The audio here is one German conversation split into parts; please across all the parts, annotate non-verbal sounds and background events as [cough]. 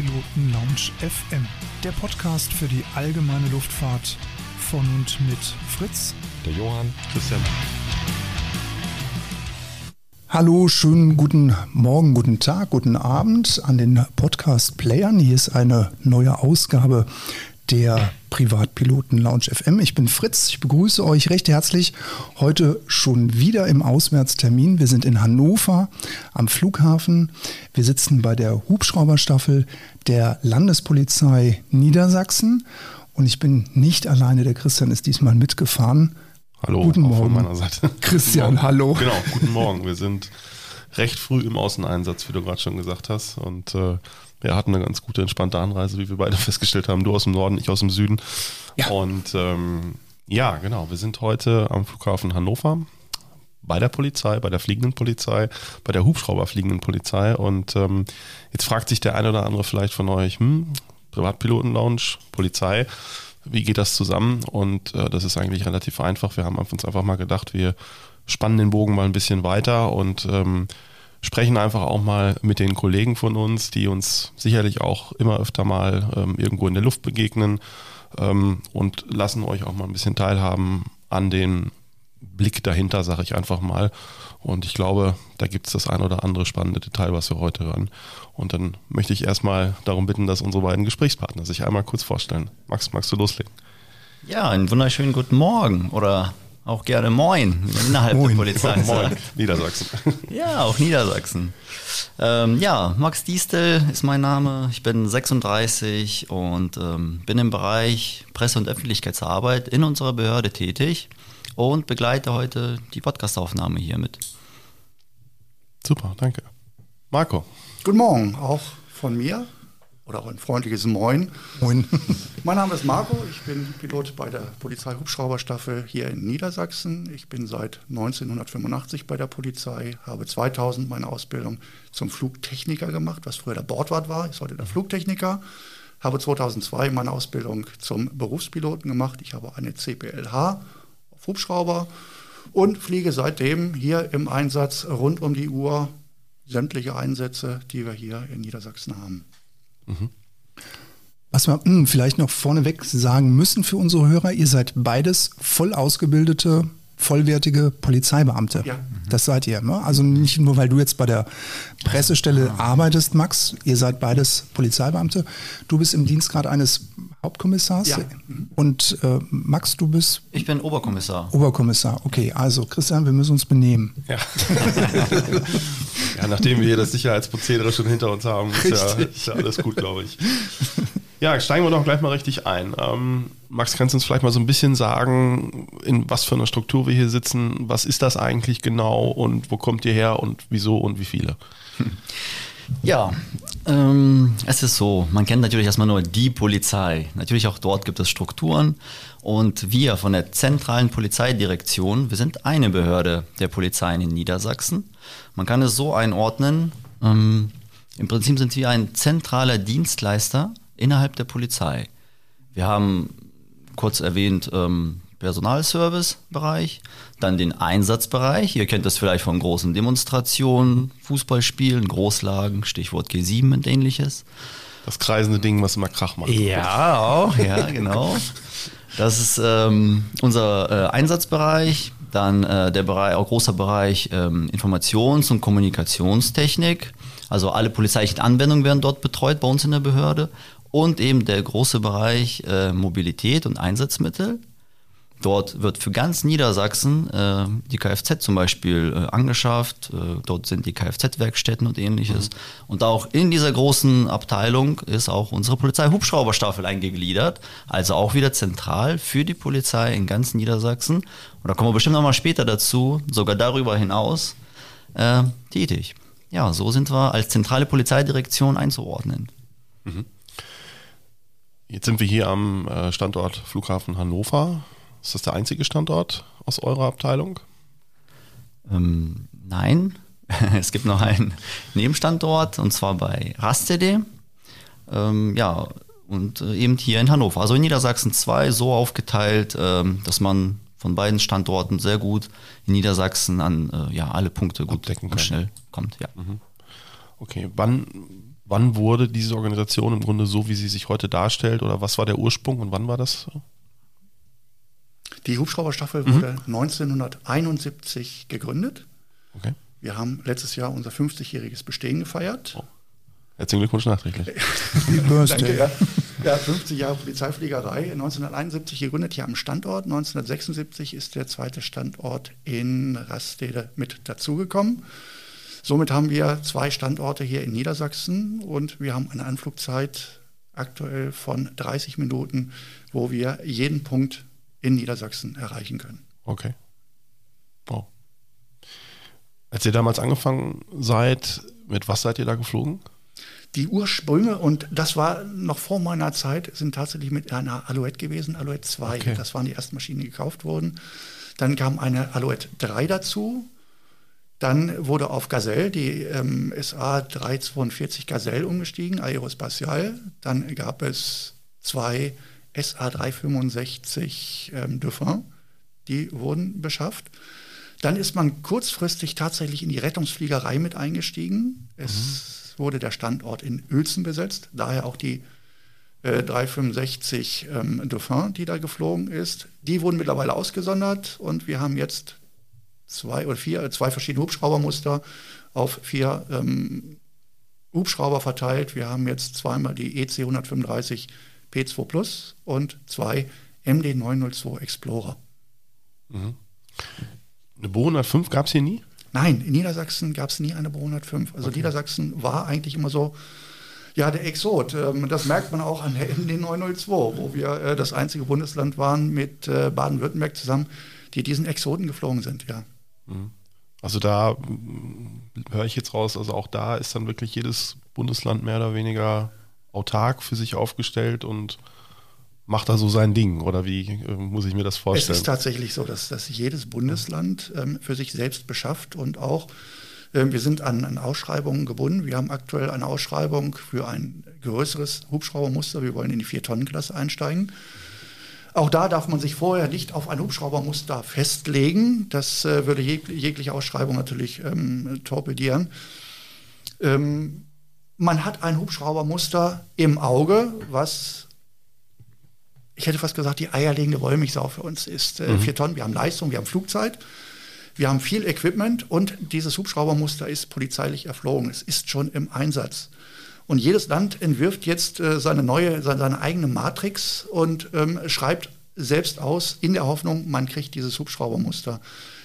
Privatpiloten Lounge FM, der Podcast für die allgemeine Luftfahrt von und mit Fritz, der Johann, Christian. Hallo, schönen guten Morgen, guten Tag, guten Abend an den Podcast-Playern. Hier ist eine neue Ausgabe der Privatpiloten Lounge FM. Ich bin Fritz, ich begrüße euch recht herzlich. Heute schon wieder im Auswärtstermin. Wir sind in Hannover am Flughafen. Wir sitzen bei der Hubschrauberstaffel der Landespolizei Niedersachsen. Und ich bin nicht alleine, der Christian ist diesmal mitgefahren. Hallo, guten Morgen. von meiner Seite. [laughs] Christian, guten hallo. Genau, guten Morgen. Wir sind recht früh im Außeneinsatz, wie du gerade schon gesagt hast. Und äh, wir hatten eine ganz gute, entspannte Anreise, wie wir beide [laughs] festgestellt haben. Du aus dem Norden, ich aus dem Süden. Ja. Und ähm, ja, genau, wir sind heute am Flughafen Hannover bei der Polizei, bei der fliegenden Polizei, bei der Hubschrauberfliegenden Polizei. Und ähm, jetzt fragt sich der eine oder andere vielleicht von euch, hm, Privatpiloten-Lounge, Polizei, wie geht das zusammen? Und äh, das ist eigentlich relativ einfach. Wir haben uns einfach mal gedacht, wir spannen den Bogen mal ein bisschen weiter und ähm, sprechen einfach auch mal mit den Kollegen von uns, die uns sicherlich auch immer öfter mal ähm, irgendwo in der Luft begegnen ähm, und lassen euch auch mal ein bisschen teilhaben an den Blick dahinter, sage ich einfach mal. Und ich glaube, da gibt es das ein oder andere spannende Detail, was wir heute hören. Und dann möchte ich erstmal darum bitten, dass unsere beiden Gesprächspartner sich einmal kurz vorstellen. Max, magst du loslegen? Ja, einen wunderschönen guten Morgen oder auch gerne Moin innerhalb Moin. der Polizei. [laughs] Moin, Niedersachsen. [laughs] Ja, auch Niedersachsen. Ähm, ja, Max Diestel ist mein Name. Ich bin 36 und ähm, bin im Bereich Presse- und Öffentlichkeitsarbeit in unserer Behörde tätig und begleite heute die Podcastaufnahme hiermit. Super, danke. Marco. Guten Morgen, auch von mir oder auch ein freundliches Moin. Moin. [laughs] mein Name ist Marco, ich bin Pilot bei der Polizeihubschrauberstaffel hier in Niedersachsen. Ich bin seit 1985 bei der Polizei, habe 2000 meine Ausbildung zum Flugtechniker gemacht, was früher der Bordwart war, ist heute der Flugtechniker. Habe 2002 meine Ausbildung zum Berufspiloten gemacht. Ich habe eine CPLH auf Hubschrauber und fliege seitdem hier im Einsatz rund um die Uhr sämtliche Einsätze, die wir hier in Niedersachsen haben. Was wir hm, vielleicht noch vorneweg sagen müssen für unsere Hörer, ihr seid beides voll ausgebildete, vollwertige Polizeibeamte. Ja. Das seid ihr. Ne? Also nicht nur, weil du jetzt bei der Pressestelle arbeitest, Max, ihr seid beides Polizeibeamte. Du bist im Dienstgrad eines Hauptkommissars. Ja. Und äh, Max, du bist? Ich bin Oberkommissar. Oberkommissar, okay. Also Christian, wir müssen uns benehmen. Ja, [laughs] ja nachdem wir hier das Sicherheitsprozedere schon hinter uns haben, ist ja, ist ja, alles gut, glaube ich. [laughs] Ja, steigen wir doch gleich mal richtig ein. Ähm, Max, kannst du uns vielleicht mal so ein bisschen sagen, in was für einer Struktur wir hier sitzen? Was ist das eigentlich genau und wo kommt ihr her und wieso und wie viele? [laughs] Ja, ähm, es ist so, man kennt natürlich erstmal nur die Polizei. Natürlich auch dort gibt es Strukturen und wir von der zentralen Polizeidirektion, wir sind eine Behörde der Polizei in Niedersachsen. Man kann es so einordnen, ähm, im Prinzip sind wir ein zentraler Dienstleister innerhalb der Polizei. Wir haben kurz erwähnt ähm, Personalservice-Bereich, dann den Einsatzbereich. Ihr kennt das vielleicht von großen Demonstrationen, Fußballspielen, Großlagen, Stichwort G7 und ähnliches. Das kreisende Ding, was immer Krach macht. Ja, auch, ja, [laughs] genau. Das ist ähm, unser äh, Einsatzbereich. Dann äh, der Bereich, auch großer Bereich ähm, Informations- und Kommunikationstechnik. Also alle polizeilichen Anwendungen werden dort betreut bei uns in der Behörde. Und eben der große Bereich äh, Mobilität und Einsatzmittel. Dort wird für ganz Niedersachsen äh, die Kfz zum Beispiel äh, angeschafft. Äh, dort sind die Kfz-Werkstätten und ähnliches. Mhm. Und auch in dieser großen Abteilung ist auch unsere Polizei-Hubschrauberstaffel eingegliedert. Also auch wieder zentral für die Polizei in ganz Niedersachsen. Und da kommen wir bestimmt nochmal später dazu, sogar darüber hinaus, äh, tätig. Ja, so sind wir als zentrale Polizeidirektion einzuordnen. Mhm. Jetzt sind wir hier am äh, Standort Flughafen Hannover. Ist das der einzige Standort aus eurer Abteilung? Ähm, nein, [laughs] es gibt noch einen Nebenstandort und zwar bei Rastede. Ähm, ja, und äh, eben hier in Hannover. Also in Niedersachsen 2 so aufgeteilt, ähm, dass man von beiden Standorten sehr gut in Niedersachsen an äh, ja, alle Punkte gut Abdecken und schnell kommt. Ja. Mhm. Okay, wann, wann wurde diese Organisation im Grunde so, wie sie sich heute darstellt? Oder was war der Ursprung und wann war das? Die Hubschrauberstaffel mhm. wurde 1971 gegründet. Okay. Wir haben letztes Jahr unser 50-jähriges Bestehen gefeiert. Oh. Herzlichen Glückwunsch nachträglich. [laughs] Danke, ja. ja. 50 Jahre Polizeifliegerei, 1971 gegründet hier am Standort. 1976 ist der zweite Standort in Rastede mit dazugekommen. Somit haben wir zwei Standorte hier in Niedersachsen und wir haben eine Anflugzeit aktuell von 30 Minuten, wo wir jeden Punkt in Niedersachsen erreichen können. Okay. Wow. Als ihr damals angefangen seid, mit was seid ihr da geflogen? Die Ursprünge, und das war noch vor meiner Zeit, sind tatsächlich mit einer Alouette gewesen, Alouette 2. Okay. Das waren die ersten Maschinen, die gekauft wurden. Dann kam eine Alouette 3 dazu. Dann wurde auf Gazelle die ähm, SA 342 Gazelle umgestiegen, Aerospatial. Dann gab es zwei SA 365 ähm, Dauphin, die wurden beschafft. Dann ist man kurzfristig tatsächlich in die Rettungsfliegerei mit eingestiegen. Es mhm wurde der Standort in Uelzen besetzt, daher auch die äh, 365 ähm, Dauphin, die da geflogen ist. Die wurden mittlerweile ausgesondert und wir haben jetzt zwei oder vier, zwei verschiedene Hubschraubermuster auf vier ähm, Hubschrauber verteilt. Wir haben jetzt zweimal die EC 135 P2 Plus und zwei MD 902 Explorer. Mhm. Eine Bo 105 gab es hier nie? Nein, in Niedersachsen gab es nie eine Bo 105. Also okay. Niedersachsen war eigentlich immer so, ja, der Exot. Ähm, das merkt man auch an der MD 902, wo wir äh, das einzige Bundesland waren mit äh, Baden-Württemberg zusammen, die diesen Exoten geflogen sind, ja. Mhm. Also da höre ich jetzt raus, also auch da ist dann wirklich jedes Bundesland mehr oder weniger autark für sich aufgestellt und macht da so sein Ding oder wie äh, muss ich mir das vorstellen? Es ist tatsächlich so, dass, dass jedes Bundesland ähm, für sich selbst beschafft und auch äh, wir sind an, an, Ausschreibungen gebunden. Wir haben aktuell eine Ausschreibung für ein größeres Hubschraubermuster. Wir wollen in die Vier-Tonnen-Klasse einsteigen. Auch da darf man sich vorher nicht auf ein Hubschraubermuster festlegen. Das äh, würde jeg jegliche Ausschreibung natürlich ähm, torpedieren. Ähm, man hat ein Hubschraubermuster im Auge, was ich hätte fast gesagt, die eierlegende Wollmilchsau für uns ist. Äh, mhm. Vier Tonnen, wir haben Leistung, wir haben Flugzeit, wir haben viel Equipment und dieses Hubschraubermuster ist polizeilich erflogen. Es ist schon im Einsatz. Und jedes Land entwirft jetzt äh, seine neue, seine, seine, eigene Matrix und ähm, schreibt selbst aus, in der Hoffnung, man kriegt dieses Hubschraubermuster.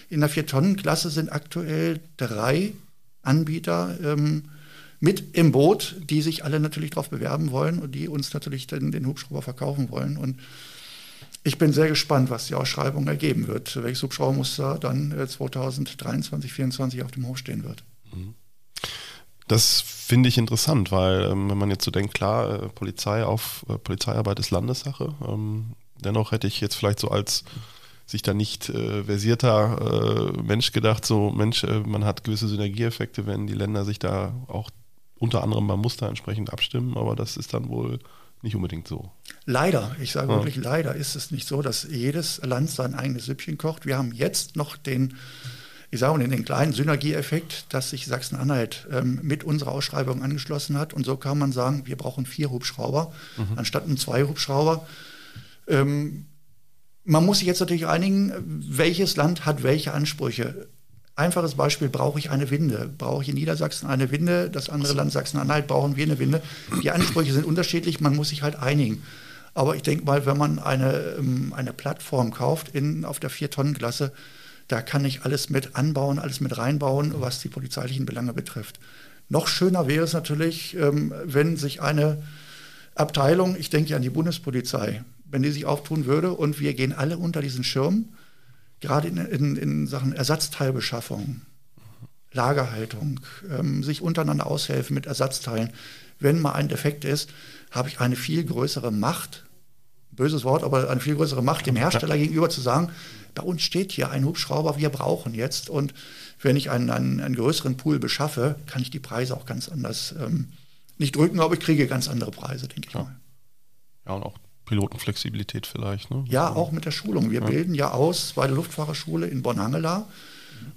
In der Vier-Tonnen-Klasse sind aktuell drei Anbieter ähm, mit im Boot, die sich alle natürlich darauf bewerben wollen und die uns natürlich den, den Hubschrauber verkaufen wollen. Und ich bin sehr gespannt, was die Ausschreibung ergeben wird, welches Hubschraubermuster dann 2023, 2024 auf dem Hof stehen wird. Mhm. Das finde ich interessant, weil ähm, wenn man jetzt so denkt, klar, äh, Polizei auf äh, Polizeiarbeit ist Landessache. Ähm, dennoch hätte ich jetzt vielleicht so als sich da nicht äh, versierter äh, Mensch gedacht, so Mensch, äh, man hat gewisse Synergieeffekte, wenn die Länder sich da auch unter anderem beim Muster entsprechend abstimmen, aber das ist dann wohl nicht unbedingt so. Leider, ich sage ja. wirklich leider, ist es nicht so, dass jedes Land sein eigenes Süppchen kocht. Wir haben jetzt noch den, ich sage mal, den kleinen Synergieeffekt, dass sich Sachsen-Anhalt ähm, mit unserer Ausschreibung angeschlossen hat. Und so kann man sagen, wir brauchen vier Hubschrauber mhm. anstatt nur zwei Hubschrauber. Ähm, man muss sich jetzt natürlich einigen, welches Land hat welche Ansprüche. Einfaches Beispiel, brauche ich eine Winde? Brauche ich in Niedersachsen eine Winde? Das andere Land Sachsen-Anhalt brauchen wir eine Winde. Die Ansprüche sind unterschiedlich, man muss sich halt einigen. Aber ich denke mal, wenn man eine, ähm, eine Plattform kauft in, auf der 4-Tonnen-Klasse, da kann ich alles mit anbauen, alles mit reinbauen, was die polizeilichen Belange betrifft. Noch schöner wäre es natürlich, ähm, wenn sich eine Abteilung, ich denke an die Bundespolizei, wenn die sich auftun würde und wir gehen alle unter diesen Schirm, gerade in, in, in Sachen Ersatzteilbeschaffung, Lagerhaltung, ähm, sich untereinander aushelfen mit Ersatzteilen. Wenn mal ein Defekt ist, habe ich eine viel größere Macht, böses Wort, aber eine viel größere Macht dem Hersteller gegenüber zu sagen, bei uns steht hier ein Hubschrauber, wir brauchen jetzt. Und wenn ich einen, einen, einen größeren Pool beschaffe, kann ich die Preise auch ganz anders ähm, nicht drücken, aber ich kriege ganz andere Preise, denke ich ja. mal. Ja, und auch Pilotenflexibilität vielleicht. Ne? Ja, auch mit der Schulung. Wir ja. bilden ja aus bei der Luftfahrerschule in Bonn-Hangela.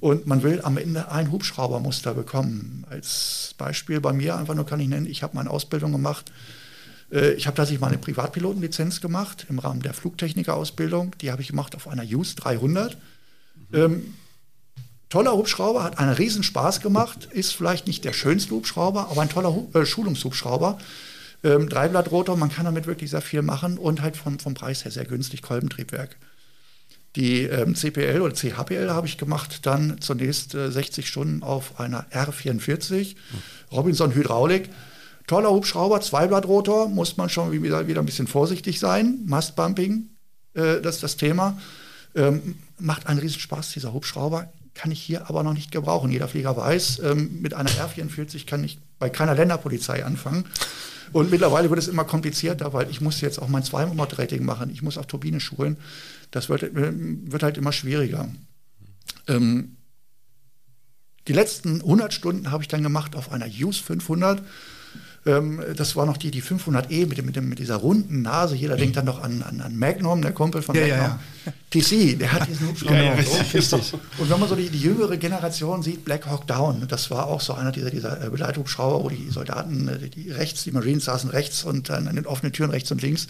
Und man will am Ende ein Hubschraubermuster bekommen. Als Beispiel bei mir einfach nur kann ich nennen, ich habe meine Ausbildung gemacht. Äh, ich habe tatsächlich mal eine Privatpilotenlizenz gemacht im Rahmen der Flugtechnikerausbildung. Die habe ich gemacht auf einer Use 300. Mhm. Ähm, toller Hubschrauber, hat einen riesen Spaß gemacht, ist vielleicht nicht der schönste Hubschrauber, aber ein toller Hu äh, Schulungshubschrauber. Ähm, Dreiblattrotor, man kann damit wirklich sehr viel machen und halt vom, vom Preis her sehr günstig, Kolbentriebwerk. Die ähm, CPL oder CHPL habe ich gemacht, dann zunächst äh, 60 Stunden auf einer R44, Robinson Hydraulik. Toller Hubschrauber, Zweiblattrotor, muss man schon wieder, wieder ein bisschen vorsichtig sein. Mastbumping, äh, das ist das Thema. Ähm, macht einen riesen Spaß, dieser Hubschrauber kann ich hier aber noch nicht gebrauchen. Jeder Flieger weiß, ähm, mit einer R44 kann ich bei keiner Länderpolizei anfangen. Und mittlerweile wird es immer komplizierter, weil ich muss jetzt auch mein 200-Rating machen. Ich muss auf Turbine schulen. Das wird, äh, wird halt immer schwieriger. Ähm, die letzten 100 Stunden habe ich dann gemacht auf einer Use 500 ähm, das war noch die, die 500E mit, mit, mit dieser runden Nase. Jeder denkt dann noch an, an, an Magnum, der Kumpel von ja, Magnum. Ja, ja. TC, der hat diesen Hubschrauber. Ja, richtig, Und wenn man so die, die, jüngere Generation sieht, Black Hawk Down, das war auch so einer dieser, dieser äh, Begleithubschrauber, wo die Soldaten, äh, die rechts, die Marines saßen rechts und dann an den offenen Türen rechts und links.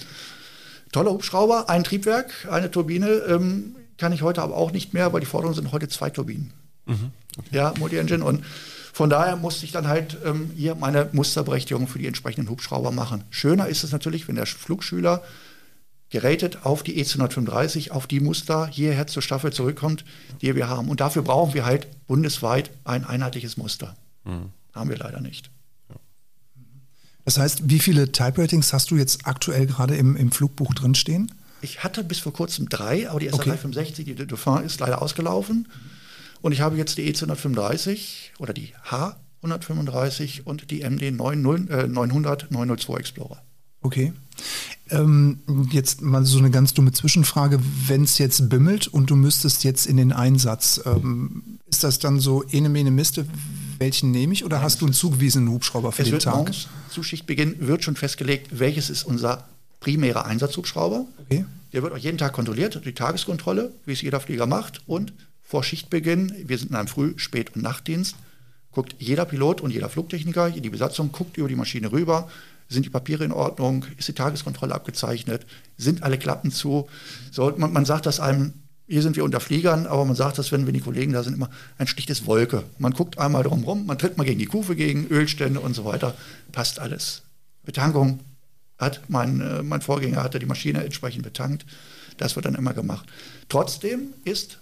Toller Hubschrauber, ein Triebwerk, eine Turbine, ähm, kann ich heute aber auch nicht mehr, weil die Forderungen sind heute zwei Turbinen. Mhm, okay. Ja, Multi-Engine und von daher musste ich dann halt ähm, hier meine Musterberechtigung für die entsprechenden Hubschrauber machen. Schöner ist es natürlich, wenn der Flugschüler geratet auf die E235, auf die Muster hierher zur Staffel zurückkommt, die wir haben. Und dafür brauchen wir halt bundesweit ein einheitliches Muster. Mhm. Haben wir leider nicht. Das heißt, wie viele Type-Ratings hast du jetzt aktuell gerade im, im Flugbuch drinstehen? Ich hatte bis vor kurzem drei, aber die SR 365, die Dauphin, ist leider ausgelaufen. Und ich habe jetzt die E235 oder die H135 und die MD 90, äh, 900 902 Explorer. Okay. Ähm, jetzt mal so eine ganz dumme Zwischenfrage. Wenn es jetzt bimmelt und du müsstest jetzt in den Einsatz, ähm, ist das dann so ene mene Miste, welchen nehme ich oder Nein, hast du einen zugewiesenen Hubschrauber für es den wird Tag? Morgens, zu Schichtbeginn wird schon festgelegt, welches ist unser primärer Einsatzhubschrauber. Okay. Der wird auch jeden Tag kontrolliert, die Tageskontrolle, wie es jeder Flieger macht und vor Schichtbeginn, wir sind in einem Früh-, Spät- und Nachtdienst, guckt jeder Pilot und jeder Flugtechniker, die Besatzung guckt über die Maschine rüber, sind die Papiere in Ordnung, ist die Tageskontrolle abgezeichnet, sind alle Klappen zu. So, man, man sagt das einem, hier sind wir unter Fliegern, aber man sagt das, wenn, wenn die Kollegen da sind, immer ein schlichtes Wolke. Man guckt einmal drum rum, man tritt mal gegen die Kufe, gegen Ölstände und so weiter, passt alles. Betankung hat mein, äh, mein Vorgänger hatte die Maschine entsprechend betankt. Das wird dann immer gemacht. Trotzdem ist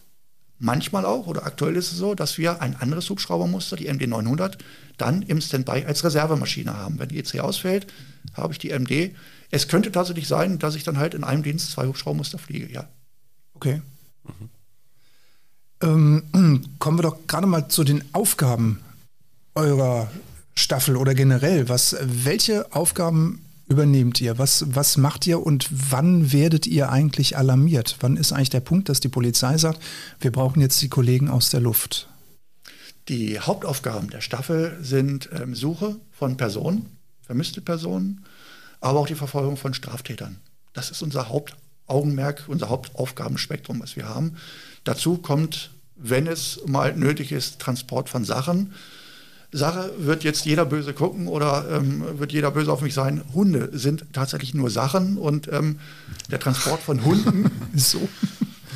Manchmal auch, oder aktuell ist es so, dass wir ein anderes Hubschraubermuster, die MD 900, dann im Standby als Reservemaschine haben. Wenn die EC ausfällt, habe ich die MD. Es könnte tatsächlich sein, dass ich dann halt in einem Dienst zwei Hubschraubermuster fliege, ja. Okay. Mhm. Ähm, [clears throat] kommen wir doch gerade mal zu den Aufgaben eurer Staffel oder generell. Was, welche Aufgaben übernehmt ihr? Was, was macht ihr und wann werdet ihr eigentlich alarmiert? Wann ist eigentlich der Punkt, dass die Polizei sagt, wir brauchen jetzt die Kollegen aus der Luft? Die Hauptaufgaben der Staffel sind ähm, Suche von Personen, vermisste Personen, aber auch die Verfolgung von Straftätern. Das ist unser Hauptaugenmerk, unser Hauptaufgabenspektrum, was wir haben. Dazu kommt, wenn es mal nötig ist, Transport von Sachen. Sache, wird jetzt jeder böse gucken oder ähm, wird jeder böse auf mich sein? Hunde sind tatsächlich nur Sachen und ähm, der Transport von Hunden [laughs] so.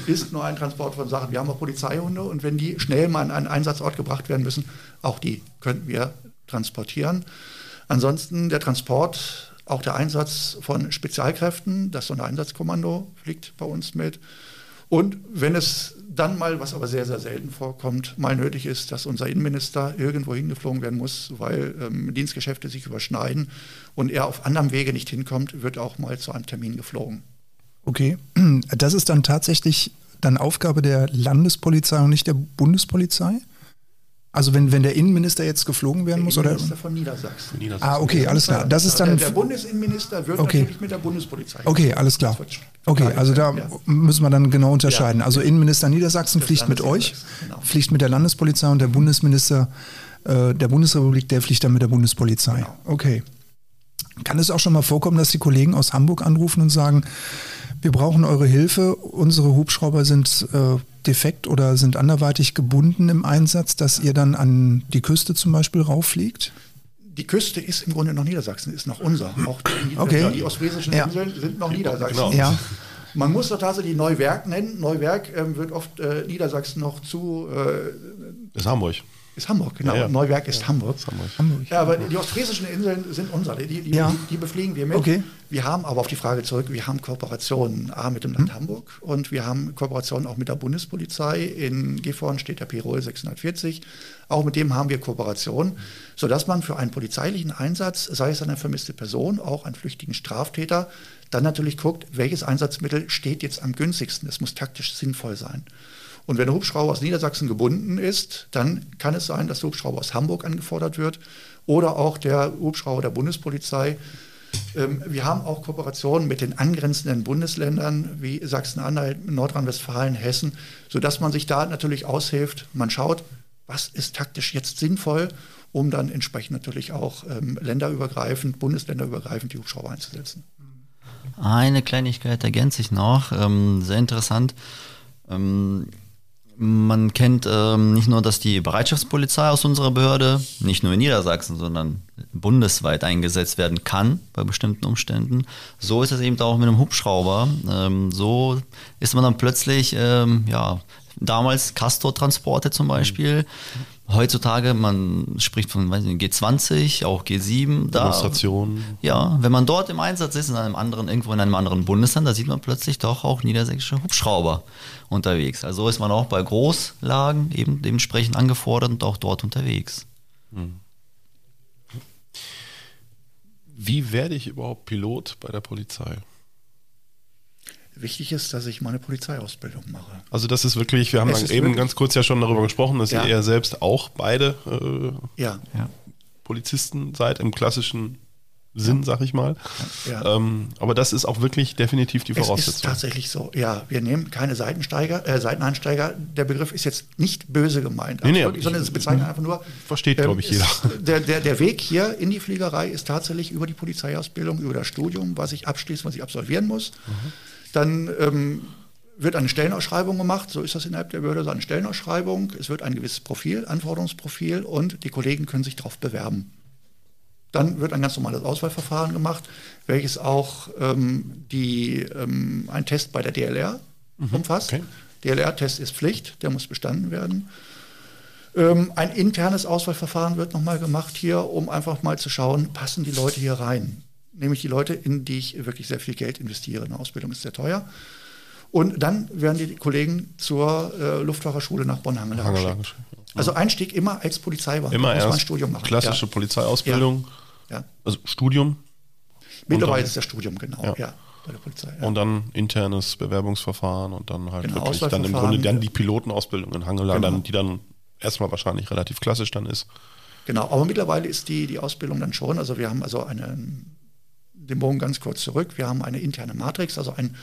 ist nur ein Transport von Sachen. Wir haben auch Polizeihunde und wenn die schnell mal an einen Einsatzort gebracht werden müssen, auch die könnten wir transportieren. Ansonsten der Transport, auch der Einsatz von Spezialkräften, das Sondereinsatzkommando fliegt bei uns mit. Und wenn es dann mal, was aber sehr, sehr selten vorkommt, mal nötig ist, dass unser Innenminister irgendwo hingeflogen werden muss, weil ähm, Dienstgeschäfte sich überschneiden und er auf anderem Wege nicht hinkommt, wird auch mal zu einem Termin geflogen. Okay, das ist dann tatsächlich dann Aufgabe der Landespolizei und nicht der Bundespolizei? Also wenn, wenn der Innenminister jetzt geflogen werden der muss? Innenminister oder? von Niedersachsen. Niedersachsen. Ah, okay, alles klar. Das ist dann der, der Bundesinnenminister wird okay. natürlich mit der Bundespolizei. Okay, alles klar. Okay, also da ja. müssen wir dann genau unterscheiden. Ja. Also Innenminister Niedersachsen fliegt mit euch, genau. fliegt mit der Landespolizei und der Bundesminister äh, der Bundesrepublik, der fliegt dann mit der Bundespolizei. Genau. Okay. Kann es auch schon mal vorkommen, dass die Kollegen aus Hamburg anrufen und sagen, wir brauchen eure Hilfe. Unsere Hubschrauber sind äh, defekt oder sind anderweitig gebunden im Einsatz, dass ihr dann an die Küste zum Beispiel rauffliegt? Die Küste ist im Grunde noch Niedersachsen, ist noch unser. Auch die, okay. die ostfriesischen ja. Inseln sind noch Niedersachsen. Genau. Ja. Man muss doch tatsächlich Neuwerk nennen. Neuwerk ähm, wird oft äh, Niedersachsen noch zu. Äh, ist Hamburg. Ist Hamburg, genau. Ja, ja. Neuwerk ist ja, Hamburg. Ist Hamburg. Hamburg. Ja, aber die ostfriesischen Inseln sind unsere. Die, die, ja. die, die, befliegen wir mit. Okay. Wir haben aber auf die Frage zurück, wir haben Kooperationen A mit dem Land hm. Hamburg und wir haben Kooperationen auch mit der Bundespolizei. In Gifhorn steht der Pirol 640. Auch mit dem haben wir Kooperationen, sodass man für einen polizeilichen Einsatz, sei es eine vermisste Person, auch einen flüchtigen Straftäter, dann natürlich guckt, welches Einsatzmittel steht jetzt am günstigsten. Es muss taktisch sinnvoll sein. Und wenn der Hubschrauber aus Niedersachsen gebunden ist, dann kann es sein, dass der Hubschrauber aus Hamburg angefordert wird oder auch der Hubschrauber der Bundespolizei. Ähm, wir haben auch Kooperationen mit den angrenzenden Bundesländern wie Sachsen-Anhalt, Nordrhein-Westfalen, Hessen, sodass man sich da natürlich aushilft. Man schaut, was ist taktisch jetzt sinnvoll, um dann entsprechend natürlich auch ähm, länderübergreifend, bundesländerübergreifend die Hubschrauber einzusetzen. Eine Kleinigkeit ergänzt sich noch, ähm, sehr interessant. Man kennt ähm, nicht nur, dass die Bereitschaftspolizei aus unserer Behörde nicht nur in Niedersachsen, sondern bundesweit eingesetzt werden kann bei bestimmten Umständen. So ist es eben auch mit einem Hubschrauber. Ähm, so ist man dann plötzlich, ähm, ja, damals Castor-Transporte zum Beispiel. Mhm heutzutage, man spricht von weiß nicht, G20, auch G7. Demonstrationen. ja, wenn man dort im Einsatz ist, in einem anderen, irgendwo in einem anderen Bundesland, da sieht man plötzlich doch auch niedersächsische Hubschrauber unterwegs. Also ist man auch bei Großlagen eben dementsprechend angefordert und auch dort unterwegs. Hm. Wie werde ich überhaupt Pilot bei der Polizei? Wichtig ist, dass ich meine Polizeiausbildung mache. Also das ist wirklich, wir haben eben ganz kurz ja schon darüber gesprochen, dass ja. ihr selbst auch beide äh, ja. Polizisten seid im klassischen Sinn, sag ich mal. Ja. Ähm, aber das ist auch wirklich definitiv die Voraussetzung. Es ist tatsächlich so. Ja, wir nehmen keine Seitensteiger, äh, Seiteneinsteiger. Der Begriff ist jetzt nicht böse gemeint, nee, nee, wirklich, sondern es bezeichnet einfach nur. Versteht, ähm, glaube ich, jeder. Der, der, der Weg hier in die Fliegerei ist tatsächlich über die Polizeiausbildung, über das Studium, was ich abschließen, was ich absolvieren muss. Mhm. Dann ähm, wird eine Stellenausschreibung gemacht, so ist das innerhalb der Behörde, so eine Stellenausschreibung. Es wird ein gewisses Profil, Anforderungsprofil und die Kollegen können sich darauf bewerben. Dann wird ein ganz normales Auswahlverfahren gemacht, welches auch ähm, die, ähm, ein Test bei der DLR mhm, umfasst. Okay. DLR-Test ist Pflicht, der muss bestanden werden. Ähm, ein internes Auswahlverfahren wird nochmal gemacht hier, um einfach mal zu schauen, passen die Leute hier rein nämlich die Leute, in die ich wirklich sehr viel Geld investiere. Eine Ausbildung ist sehr teuer. Und dann werden die Kollegen zur äh, Luftfahrerschule nach Bonn-Hangela geschickt. Also Einstieg immer als Polizeibeamter. Immer erst ein Studium machen. klassische ja. Polizeiausbildung. Ja. ja. Also Studium. Mittlerweile ist das Studium, genau. Ja. Bei der Polizei, Und dann internes Bewerbungsverfahren und dann halt genau, wirklich dann im Grunde dann die Pilotenausbildung in Hangela, genau. dann, die dann erstmal wahrscheinlich relativ klassisch dann ist. Genau, aber mittlerweile ist die, die Ausbildung dann schon, also wir haben also einen den Bogen ganz kurz zurück. Wir haben eine interne Matrix, also ein,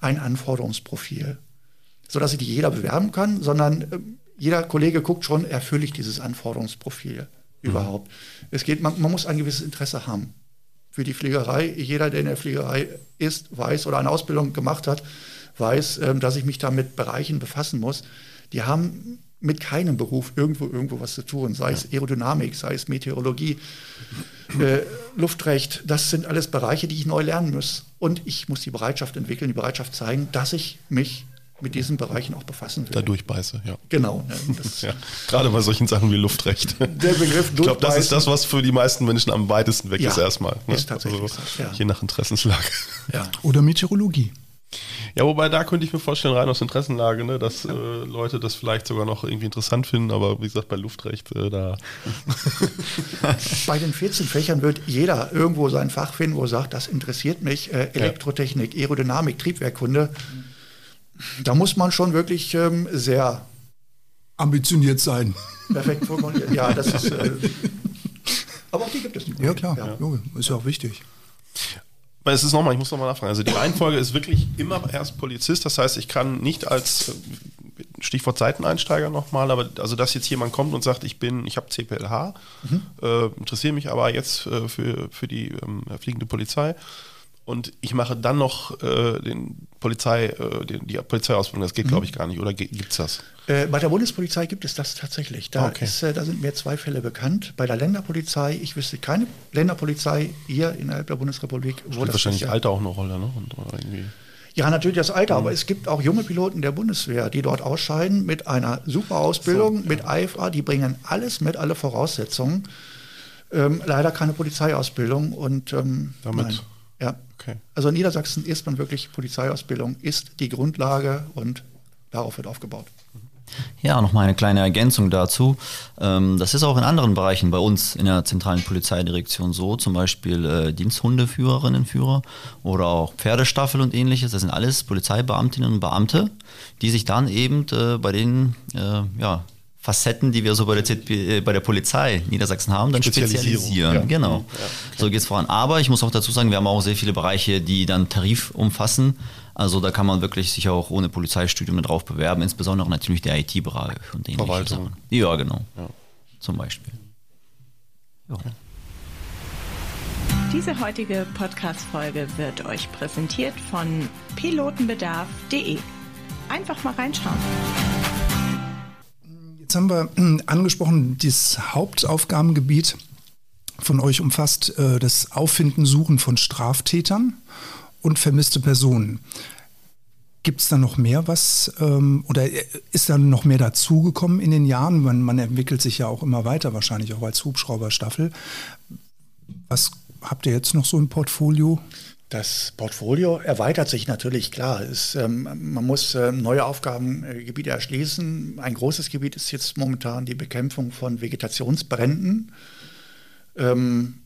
ein Anforderungsprofil, sodass sich nicht jeder bewerben kann, sondern äh, jeder Kollege guckt schon, erfülle ich dieses Anforderungsprofil mhm. überhaupt. Es geht, man, man muss ein gewisses Interesse haben für die Fliegerei. Jeder, der in der Fliegerei ist, weiß oder eine Ausbildung gemacht hat, weiß, äh, dass ich mich da mit Bereichen befassen muss. Die haben mit keinem Beruf irgendwo irgendwo was zu tun, sei es Aerodynamik, sei es Meteorologie, äh, Luftrecht. Das sind alles Bereiche, die ich neu lernen muss. Und ich muss die Bereitschaft entwickeln, die Bereitschaft zeigen, dass ich mich mit diesen Bereichen auch befassen will. Da durchbeiße, ja. Genau. [laughs] Ja, ja, gerade bei solchen Sachen wie Luftrecht. Der Begriff Ich glaube, das ist das, was für die meisten Menschen am weitesten weg ja, ist erstmal. Ne? Ist tatsächlich also, so, Je nach Interessenslage. Oder Meteorologie. Ja, wobei da könnte ich mir vorstellen, rein aus Interessenlage, ne, dass äh, Leute das vielleicht sogar noch irgendwie interessant finden, aber wie gesagt, bei Luftrecht, äh, da. bei den 14 Fächern wird jeder irgendwo sein Fach finden, wo er sagt, das interessiert mich. Äh, Elektrotechnik, ja. Aerodynamik, Triebwerkkunde. Da muss man schon wirklich ähm, sehr ambitioniert sein. Perfekt formuliert. Ja, das ist. Äh, [laughs] aber auch die gibt es nicht. Ja, klar, ja. ist ja auch wichtig es ist nochmal, ich muss nochmal nachfragen. Also die Reihenfolge ist wirklich immer erst Polizist. Das heißt, ich kann nicht als äh, Stichwort Seiteneinsteiger nochmal, aber also dass jetzt jemand kommt und sagt, ich bin, ich habe CPLH, mhm. äh, interessiere mich aber jetzt äh, für, für die ähm, fliegende Polizei und ich mache dann noch äh, den Polizei, äh, den, die Polizeiausbildung. Das geht, mhm. glaube ich, gar nicht. Oder gibt es das? Äh, bei der Bundespolizei gibt es das tatsächlich. Da, okay. ist, äh, da sind mir zwei Fälle bekannt. Bei der Länderpolizei, ich wüsste keine Länderpolizei hier innerhalb der Bundesrepublik. Wo das wahrscheinlich ist, Alter auch eine Rolle, ne? Und, irgendwie ja, natürlich das Alter, mhm. aber es gibt auch junge Piloten der Bundeswehr, die dort ausscheiden mit einer super Ausbildung, so, mit IFA, die bringen alles mit, alle Voraussetzungen. Ähm, leider keine Polizeiausbildung und ähm, damit. Nein. Ja. Okay. Also in Niedersachsen ist man wirklich Polizeiausbildung, ist die Grundlage und darauf wird aufgebaut. Ja, nochmal eine kleine Ergänzung dazu. Ähm, das ist auch in anderen Bereichen bei uns in der zentralen Polizeidirektion so, zum Beispiel äh, Diensthundeführerinnen, Führer oder auch Pferdestaffel und ähnliches. Das sind alles Polizeibeamtinnen und Beamte, die sich dann eben äh, bei den äh, ja, Facetten, die wir so bei der, ZB, äh, bei der Polizei Niedersachsen haben, dann spezialisieren. Ja. Genau. Ja. So geht es voran. Aber ich muss auch dazu sagen, wir haben auch sehr viele Bereiche, die dann Tarif umfassen. Also da kann man wirklich sich auch ohne Polizeistudium mit drauf bewerben, insbesondere natürlich der IT-Bereich und ähnliche Verwaltung. Sachen. Ja, genau. Ja. Zum Beispiel. Ja. Diese heutige Podcast-Folge wird euch präsentiert von pilotenbedarf.de. Einfach mal reinschauen. Jetzt haben wir hm, angesprochen, das Hauptaufgabengebiet von euch umfasst äh, das Auffinden, Suchen von Straftätern und vermisste Personen. Gibt es da noch mehr was ähm, oder ist da noch mehr dazugekommen in den Jahren? Man, man, entwickelt sich ja auch immer weiter, wahrscheinlich auch als Hubschrauberstaffel. Was habt ihr jetzt noch so im Portfolio? Das Portfolio erweitert sich natürlich, klar. Es, ähm, man muss äh, neue Aufgabengebiete erschließen. Ein großes Gebiet ist jetzt momentan die Bekämpfung von Vegetationsbränden. Ähm,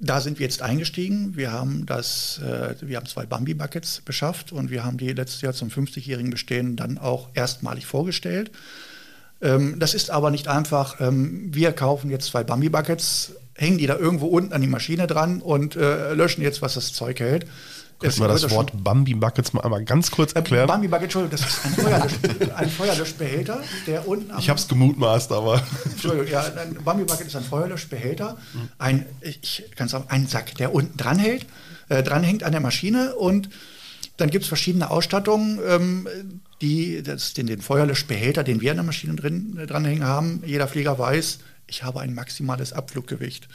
da sind wir jetzt eingestiegen. Wir haben, das, äh, wir haben zwei Bambi-Buckets beschafft und wir haben die letztes Jahr zum 50-jährigen Bestehen dann auch erstmalig vorgestellt. Ähm, das ist aber nicht einfach, ähm, wir kaufen jetzt zwei Bambi-Buckets, hängen die da irgendwo unten an die Maschine dran und äh, löschen jetzt, was das Zeug hält. Können wir das Wort Bambi Buckets mal einmal ganz kurz äh, erklären? Bambi Bucket, Entschuldigung, das ist ein, Feuerlösch, [laughs] ein Feuerlöschbehälter, der unten Ich habe es gemutmaßt, aber. Entschuldigung, ja, ein Bambi Bucket ist ein Feuerlöschbehälter, ein, ich kann sagen, ein Sack, der unten dranhält, äh, dranhängt an der Maschine und dann gibt es verschiedene Ausstattungen, ähm, die das, den, den Feuerlöschbehälter, den wir an der Maschine drin, äh, dranhängen haben. Jeder Flieger weiß, ich habe ein maximales Abfluggewicht.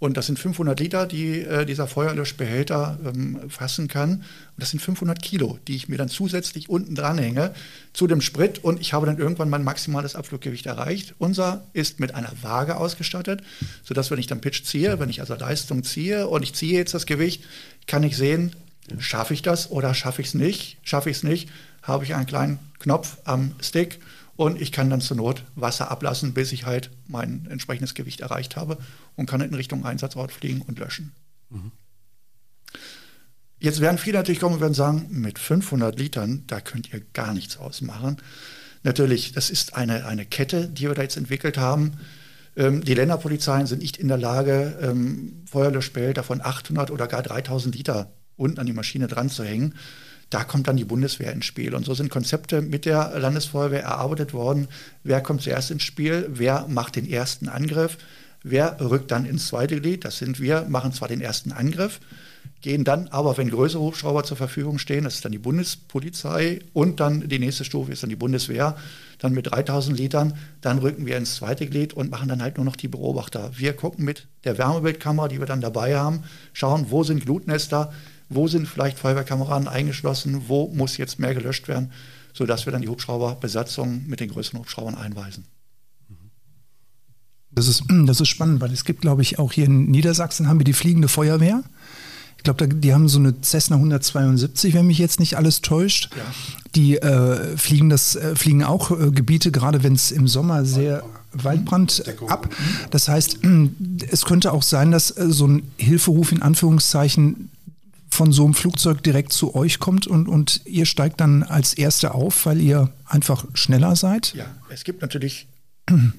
Und das sind 500 Liter, die äh, dieser Feuerlöschbehälter ähm, fassen kann. Und das sind 500 Kilo, die ich mir dann zusätzlich unten dranhänge zu dem Sprit. Und ich habe dann irgendwann mein maximales Abfluggewicht erreicht. Unser ist mit einer Waage ausgestattet, sodass wenn ich dann Pitch ziehe, wenn ich also Leistung ziehe und ich ziehe jetzt das Gewicht, kann ich sehen, schaffe ich das oder schaffe ich es nicht. Schaffe ich es nicht, habe ich einen kleinen Knopf am Stick und ich kann dann zur Not Wasser ablassen, bis ich halt mein entsprechendes Gewicht erreicht habe und kann in Richtung Einsatzort fliegen und löschen. Mhm. Jetzt werden viele natürlich kommen und werden sagen, mit 500 Litern, da könnt ihr gar nichts ausmachen. Natürlich, das ist eine, eine Kette, die wir da jetzt entwickelt haben. Ähm, die Länderpolizeien sind nicht in der Lage, ähm, Feuerlöschbehälter von 800 oder gar 3000 Liter unten an die Maschine dran zu hängen. Da kommt dann die Bundeswehr ins Spiel. Und so sind Konzepte mit der Landesfeuerwehr erarbeitet worden. Wer kommt zuerst ins Spiel? Wer macht den ersten Angriff? Wer rückt dann ins zweite Glied? Das sind wir, machen zwar den ersten Angriff, gehen dann aber, wenn größere Hubschrauber zur Verfügung stehen, das ist dann die Bundespolizei und dann die nächste Stufe ist dann die Bundeswehr, dann mit 3000 Litern, dann rücken wir ins zweite Glied und machen dann halt nur noch die Beobachter. Wir gucken mit der Wärmebildkamera, die wir dann dabei haben, schauen, wo sind Glutnester, wo sind vielleicht Feuerwehrkameraden eingeschlossen, wo muss jetzt mehr gelöscht werden, sodass wir dann die Hubschrauberbesatzung mit den größeren Hubschraubern einweisen. Das ist, [clears throat] das ist spannend, weil es gibt, glaube ich, auch hier in Niedersachsen haben wir die fliegende Feuerwehr. Ich glaube, die haben so eine Cessna 172, wenn mich jetzt nicht alles täuscht. Ja. Die äh, fliegen, das, äh, fliegen auch äh, Gebiete, gerade wenn es im Sommer sehr Waldbrand ab. Das heißt, [clears throat] es könnte auch sein, dass äh, so ein Hilferuf in Anführungszeichen von so einem Flugzeug direkt zu euch kommt und, und ihr steigt dann als Erste auf, weil ihr einfach schneller seid? Ja, es gibt natürlich,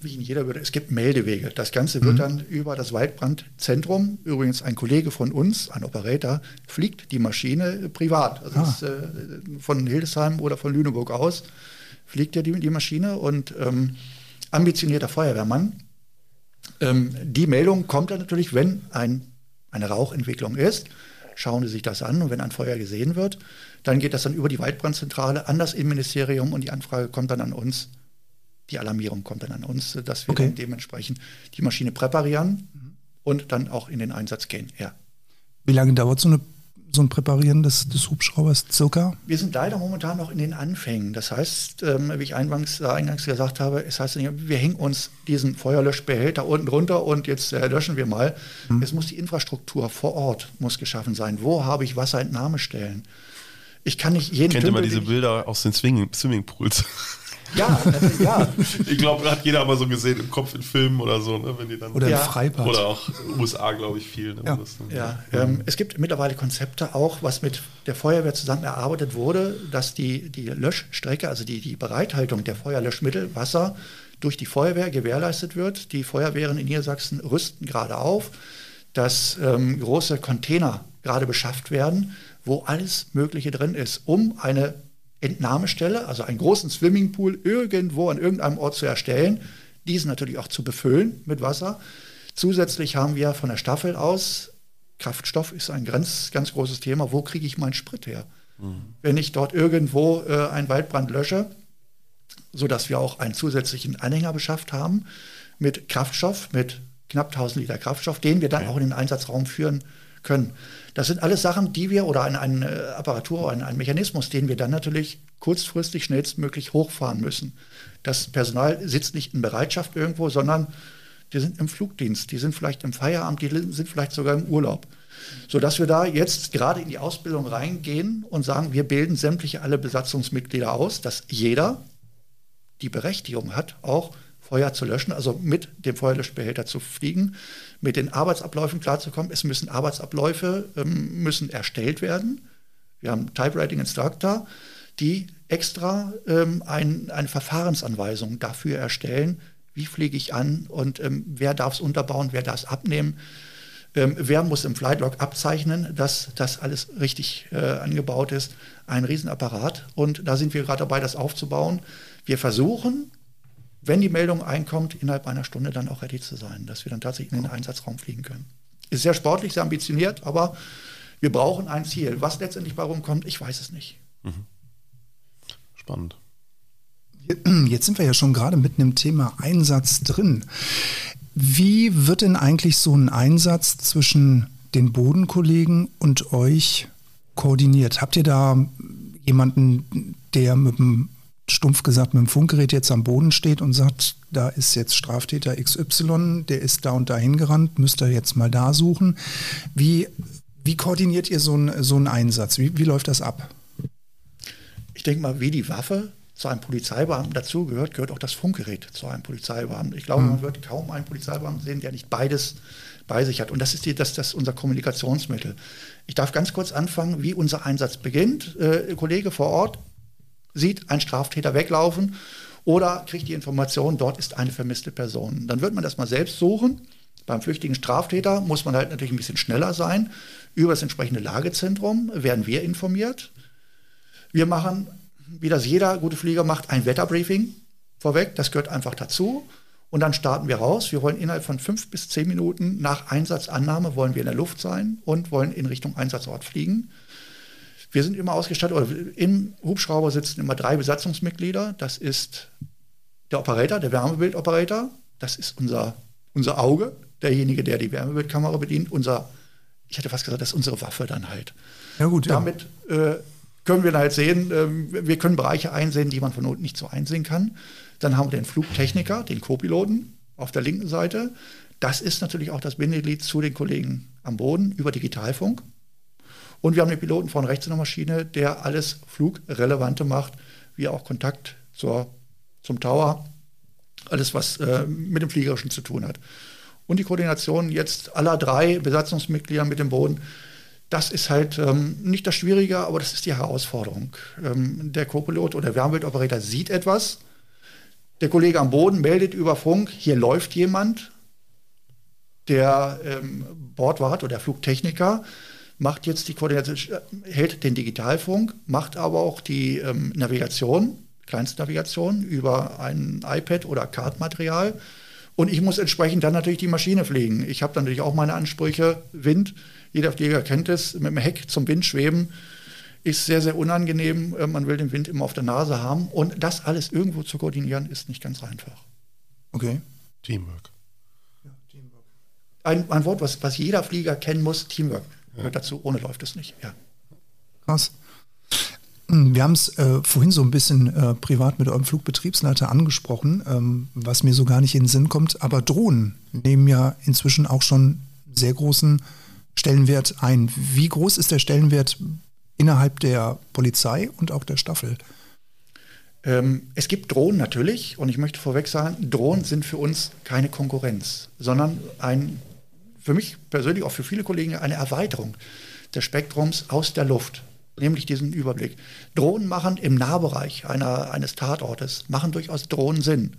wie in jeder Würde, es gibt Meldewege. Das Ganze wird mhm. dann über das Waldbrandzentrum, übrigens ein Kollege von uns, ein Operator, fliegt die Maschine privat. Also ah. ist, äh, von Hildesheim oder von Lüneburg aus fliegt er die, die Maschine und ähm, ambitionierter Feuerwehrmann. Ähm, die Meldung kommt dann natürlich, wenn ein, eine Rauchentwicklung ist schauen sie sich das an und wenn ein Feuer gesehen wird, dann geht das dann über die Waldbrandzentrale an das Innenministerium und die Anfrage kommt dann an uns. Die Alarmierung kommt dann an uns, dass wir okay. dann dementsprechend die Maschine präparieren und dann auch in den Einsatz gehen. Ja. Wie lange dauert so eine so ein Präparieren des, des Hubschraubers circa? Wir sind leider momentan noch in den Anfängen. Das heißt, ähm, wie ich eingangs, äh, eingangs gesagt habe, es heißt, wir hängen uns diesen Feuerlöschbehälter unten drunter und jetzt äh, löschen wir mal. Hm. Es muss die Infrastruktur vor Ort muss geschaffen sein. Wo habe ich Wasserentnahmestellen? Ich kann nicht jeden Kennt ihr mal diese Bilder aus den Swimmingpools? Ja, ja. ich glaube, hat jeder mal so gesehen im Kopf in Filmen oder so, ne, wenn die dann oder im Freibad oder auch USA, glaube ich, viel. Ne, ja, ja ähm, es gibt mittlerweile Konzepte auch, was mit der Feuerwehr zusammen erarbeitet wurde, dass die die Löschstrecke, also die die Bereithaltung der Feuerlöschmittel, Wasser durch die Feuerwehr gewährleistet wird. Die Feuerwehren in Niedersachsen rüsten gerade auf, dass ähm, große Container gerade beschafft werden, wo alles Mögliche drin ist, um eine Entnahmestelle, also einen großen Swimmingpool irgendwo an irgendeinem Ort zu erstellen, diesen natürlich auch zu befüllen mit Wasser. Zusätzlich haben wir von der Staffel aus, Kraftstoff ist ein ganz, ganz großes Thema, wo kriege ich meinen Sprit her? Mhm. Wenn ich dort irgendwo äh, einen Waldbrand lösche, sodass wir auch einen zusätzlichen Anhänger beschafft haben mit Kraftstoff, mit knapp 1000 Liter Kraftstoff, den wir dann okay. auch in den Einsatzraum führen können. Das sind alles Sachen, die wir oder eine, eine Apparatur, ein, ein Mechanismus, den wir dann natürlich kurzfristig schnellstmöglich hochfahren müssen. Das Personal sitzt nicht in Bereitschaft irgendwo, sondern die sind im Flugdienst, die sind vielleicht im Feierabend, die sind vielleicht sogar im Urlaub. Sodass wir da jetzt gerade in die Ausbildung reingehen und sagen, wir bilden sämtliche alle Besatzungsmitglieder aus, dass jeder die Berechtigung hat, auch Feuer zu löschen, also mit dem Feuerlöschbehälter zu fliegen, mit den Arbeitsabläufen klarzukommen. Es müssen Arbeitsabläufe ähm, müssen erstellt werden. Wir haben Typewriting Instructor, die extra ähm, ein, eine Verfahrensanweisung dafür erstellen, wie fliege ich an und ähm, wer darf es unterbauen, wer darf es abnehmen. Ähm, wer muss im Flightlog abzeichnen, dass das alles richtig äh, angebaut ist? Ein Riesenapparat. Und da sind wir gerade dabei, das aufzubauen. Wir versuchen, wenn die Meldung einkommt, innerhalb einer Stunde dann auch ready zu sein, dass wir dann tatsächlich in den Einsatzraum fliegen können. Ist sehr sportlich, sehr ambitioniert, aber wir brauchen ein Ziel. Was letztendlich bei rumkommt, ich weiß es nicht. Mhm. Spannend. Jetzt sind wir ja schon gerade mitten im Thema Einsatz drin. Wie wird denn eigentlich so ein Einsatz zwischen den Bodenkollegen und euch koordiniert? Habt ihr da jemanden, der mit dem stumpf gesagt mit dem Funkgerät jetzt am Boden steht und sagt, da ist jetzt Straftäter XY, der ist da und da hingerannt, müsst ihr jetzt mal da suchen. Wie, wie koordiniert ihr so, ein, so einen Einsatz? Wie, wie läuft das ab? Ich denke mal, wie die Waffe zu einem Polizeibeamten dazugehört, gehört auch das Funkgerät zu einem Polizeibeamten. Ich glaube, mhm. man wird kaum einen Polizeibeamten sehen, der nicht beides bei sich hat. Und das ist, die, das, das ist unser Kommunikationsmittel. Ich darf ganz kurz anfangen, wie unser Einsatz beginnt. Äh, Kollege vor Ort sieht einen Straftäter weglaufen oder kriegt die Information, dort ist eine vermisste Person. Dann wird man das mal selbst suchen. Beim flüchtigen Straftäter muss man halt natürlich ein bisschen schneller sein. Über das entsprechende Lagezentrum werden wir informiert. Wir machen, wie das jeder gute Flieger macht, ein Wetterbriefing vorweg. Das gehört einfach dazu. Und dann starten wir raus. Wir wollen innerhalb von fünf bis zehn Minuten nach Einsatzannahme wollen wir in der Luft sein und wollen in Richtung Einsatzort fliegen. Wir sind immer ausgestattet, oder im Hubschrauber sitzen immer drei Besatzungsmitglieder. Das ist der Operator, der Wärmebildoperator. Das ist unser, unser Auge, derjenige, der die Wärmebildkamera bedient. Unser, ich hätte fast gesagt, das ist unsere Waffe dann halt. Ja gut, ja. Damit äh, können wir halt sehen, äh, wir können Bereiche einsehen, die man von unten nicht so einsehen kann. Dann haben wir den Flugtechniker, den Co-Piloten auf der linken Seite. Das ist natürlich auch das Bindeglied zu den Kollegen am Boden über Digitalfunk. Und wir haben den Piloten von rechts in der Maschine, der alles Flugrelevante macht, wie auch Kontakt zur, zum Tower, alles, was äh, mit dem Fliegerischen zu tun hat. Und die Koordination jetzt aller drei Besatzungsmitglieder mit dem Boden, das ist halt ähm, nicht das Schwierige, aber das ist die Herausforderung. Ähm, der Co-Pilot oder der Wärmebildoperator sieht etwas, der Kollege am Boden meldet über Funk, hier läuft jemand, der ähm, Bordwart oder der Flugtechniker macht jetzt die Koordination, hält den Digitalfunk, macht aber auch die ähm, Navigation, Kleinstnavigation über ein iPad oder Kartmaterial. Und ich muss entsprechend dann natürlich die Maschine fliegen. Ich habe natürlich auch meine Ansprüche, Wind, Jeder Flieger kennt es, mit dem Heck zum Wind schweben ist sehr, sehr unangenehm. Äh, man will den Wind immer auf der Nase haben. Und das alles irgendwo zu koordinieren, ist nicht ganz einfach. Okay. Teamwork. Ja, Teamwork. Ein, ein Wort, was, was jeder Flieger kennen muss, Teamwork. Ja. dazu, ohne läuft es nicht. Ja. Krass. Hm, wir haben es äh, vorhin so ein bisschen äh, privat mit eurem Flugbetriebsleiter angesprochen, ähm, was mir so gar nicht in den Sinn kommt. Aber Drohnen nehmen ja inzwischen auch schon sehr großen Stellenwert ein. Wie groß ist der Stellenwert innerhalb der Polizei und auch der Staffel? Ähm, es gibt Drohnen natürlich und ich möchte vorweg sagen, Drohnen sind für uns keine Konkurrenz, sondern ein, für mich persönlich, auch für viele Kollegen, eine Erweiterung des Spektrums aus der Luft, nämlich diesen Überblick. Drohnen machen im Nahbereich einer, eines Tatortes, machen durchaus Drohnen Sinn.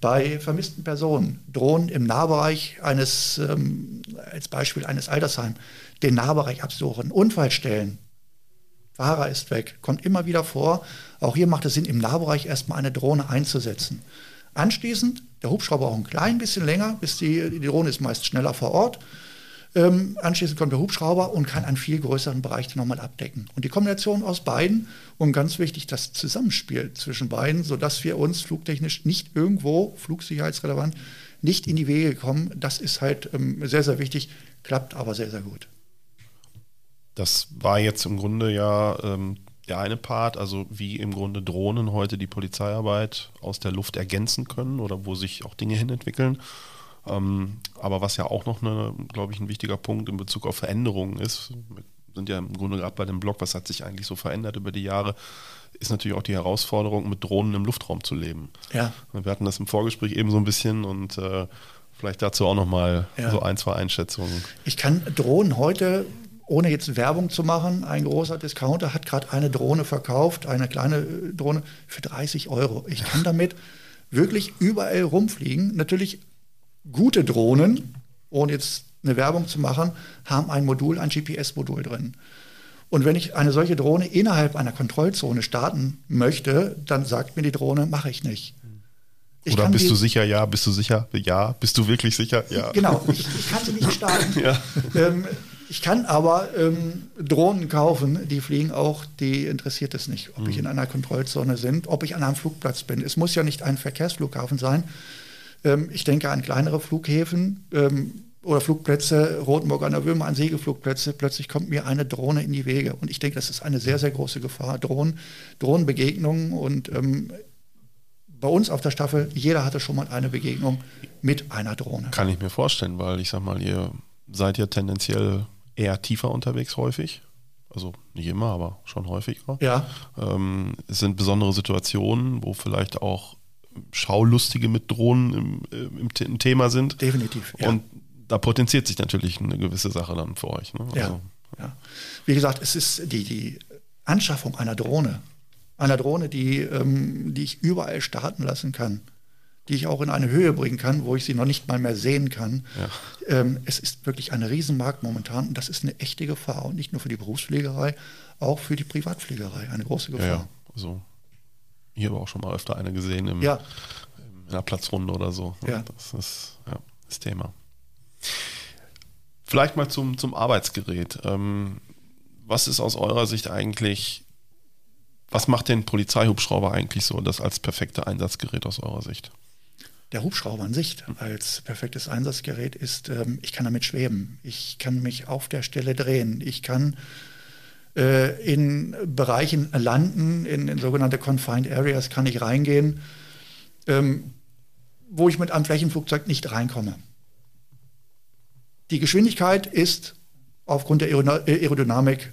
Bei vermissten Personen, Drohnen im Nahbereich eines, ähm, als Beispiel eines Altersheims, den Nahbereich absuchen, Unfallstellen, Fahrer ist weg. Kommt immer wieder vor. Auch hier macht es Sinn, im Nahbereich erstmal eine Drohne einzusetzen. Anschließend, der Hubschrauber auch ein klein bisschen länger, bis die, die Drohne ist meist schneller vor Ort. Ähm, anschließend kommt der Hubschrauber und kann einen viel größeren Bereich nochmal abdecken. Und die Kombination aus beiden und ganz wichtig das Zusammenspiel zwischen beiden, sodass wir uns flugtechnisch nicht irgendwo, flugsicherheitsrelevant, nicht in die Wege kommen, das ist halt ähm, sehr, sehr wichtig, klappt aber sehr, sehr gut. Das war jetzt im Grunde ja ähm, der eine Part, also wie im Grunde Drohnen heute die Polizeiarbeit aus der Luft ergänzen können oder wo sich auch Dinge hinentwickeln. Ähm, aber was ja auch noch, glaube ich, ein wichtiger Punkt in Bezug auf Veränderungen ist, wir sind ja im Grunde gerade bei dem Blog, was hat sich eigentlich so verändert über die Jahre, ist natürlich auch die Herausforderung, mit Drohnen im Luftraum zu leben. Ja. Wir hatten das im Vorgespräch eben so ein bisschen und äh, vielleicht dazu auch nochmal ja. so ein, zwei Einschätzungen. Ich kann Drohnen heute ohne jetzt Werbung zu machen, ein großer Discounter hat gerade eine Drohne verkauft, eine kleine äh, Drohne für 30 Euro. Ich kann damit wirklich überall rumfliegen. Natürlich gute Drohnen, ohne jetzt eine Werbung zu machen, haben ein Modul, ein GPS-Modul drin. Und wenn ich eine solche Drohne innerhalb einer Kontrollzone starten möchte, dann sagt mir die Drohne, mache ich nicht. Ich Oder bist du sicher? Ja. Bist du sicher? Ja. Bist du wirklich sicher? Ja. Genau. Ich, ich kann sie nicht starten. [laughs] ja. ähm, ich kann aber ähm, Drohnen kaufen, die fliegen auch, die interessiert es nicht, ob mhm. ich in einer Kontrollzone bin, ob ich an einem Flugplatz bin. Es muss ja nicht ein Verkehrsflughafen sein. Ähm, ich denke an kleinere Flughäfen ähm, oder Flugplätze, Rotenburg an der Würmer, an Segelflugplätze. Plötzlich kommt mir eine Drohne in die Wege. Und ich denke, das ist eine sehr, sehr große Gefahr. Drohnen, Drohnenbegegnungen und ähm, bei uns auf der Staffel, jeder hatte schon mal eine Begegnung mit einer Drohne. Kann ich mir vorstellen, weil ich sag mal, ihr seid ja tendenziell eher tiefer unterwegs häufig. Also nicht immer, aber schon häufiger. Ja. Ähm, es sind besondere Situationen, wo vielleicht auch Schaulustige mit Drohnen im, im, im Thema sind. Definitiv. Ja. Und da potenziert sich natürlich eine gewisse Sache dann für euch. Ne? Ja, also, ja. Wie gesagt, es ist die, die Anschaffung einer Drohne. Einer Drohne, die, ähm, die ich überall starten lassen kann die ich auch in eine Höhe bringen kann, wo ich sie noch nicht mal mehr sehen kann. Ja. Ähm, es ist wirklich ein Riesenmarkt momentan und das ist eine echte Gefahr und nicht nur für die Berufspflegerei, auch für die Privatpflegerei eine große Gefahr. Ja, also hier habe auch schon mal öfter eine gesehen im, ja. in einer Platzrunde oder so. Ja. Das ist ja, das Thema. Vielleicht mal zum, zum Arbeitsgerät. Ähm, was ist aus eurer Sicht eigentlich, was macht den Polizeihubschrauber eigentlich so, das als perfekte Einsatzgerät aus eurer Sicht? Der Hubschrauber an sich als perfektes Einsatzgerät ist, ähm, ich kann damit schweben, ich kann mich auf der Stelle drehen, ich kann äh, in Bereichen landen, in, in, sogenannte Confined Areas kann ich reingehen, ähm, wo ich mit einem Flächenflugzeug nicht reinkomme. Die Geschwindigkeit ist aufgrund der Aerodynamik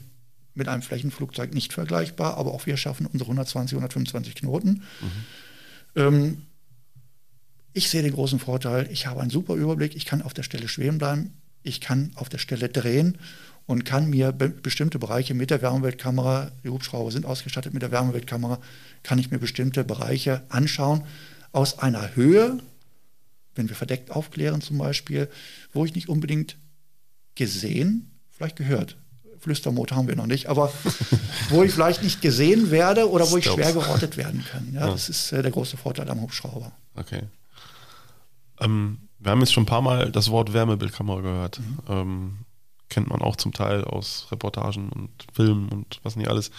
mit einem Flächenflugzeug nicht vergleichbar, aber auch wir schaffen unsere 120, 125 Knoten. Mhm. Ähm, ich sehe den großen Vorteil, ich habe einen super Überblick, ich kann auf der Stelle schweben bleiben, ich kann auf der Stelle drehen und kann mir be bestimmte Bereiche mit der Wärmebildkamera, die Hubschrauber sind ausgestattet mit der Wärmebildkamera, kann ich mir bestimmte Bereiche anschauen aus einer Höhe, wenn wir verdeckt aufklären zum Beispiel, wo ich nicht unbedingt gesehen, vielleicht gehört, Flüstermotor haben wir noch nicht, aber [laughs] wo ich vielleicht nicht gesehen werde oder wo ich schwer gerottet werden kann. Ja, ja. Das ist äh, der große Vorteil am Hubschrauber. Okay. Ähm, wir haben jetzt schon ein paar Mal das Wort Wärmebildkamera gehört. Mhm. Ähm, kennt man auch zum Teil aus Reportagen und Filmen und was nicht alles.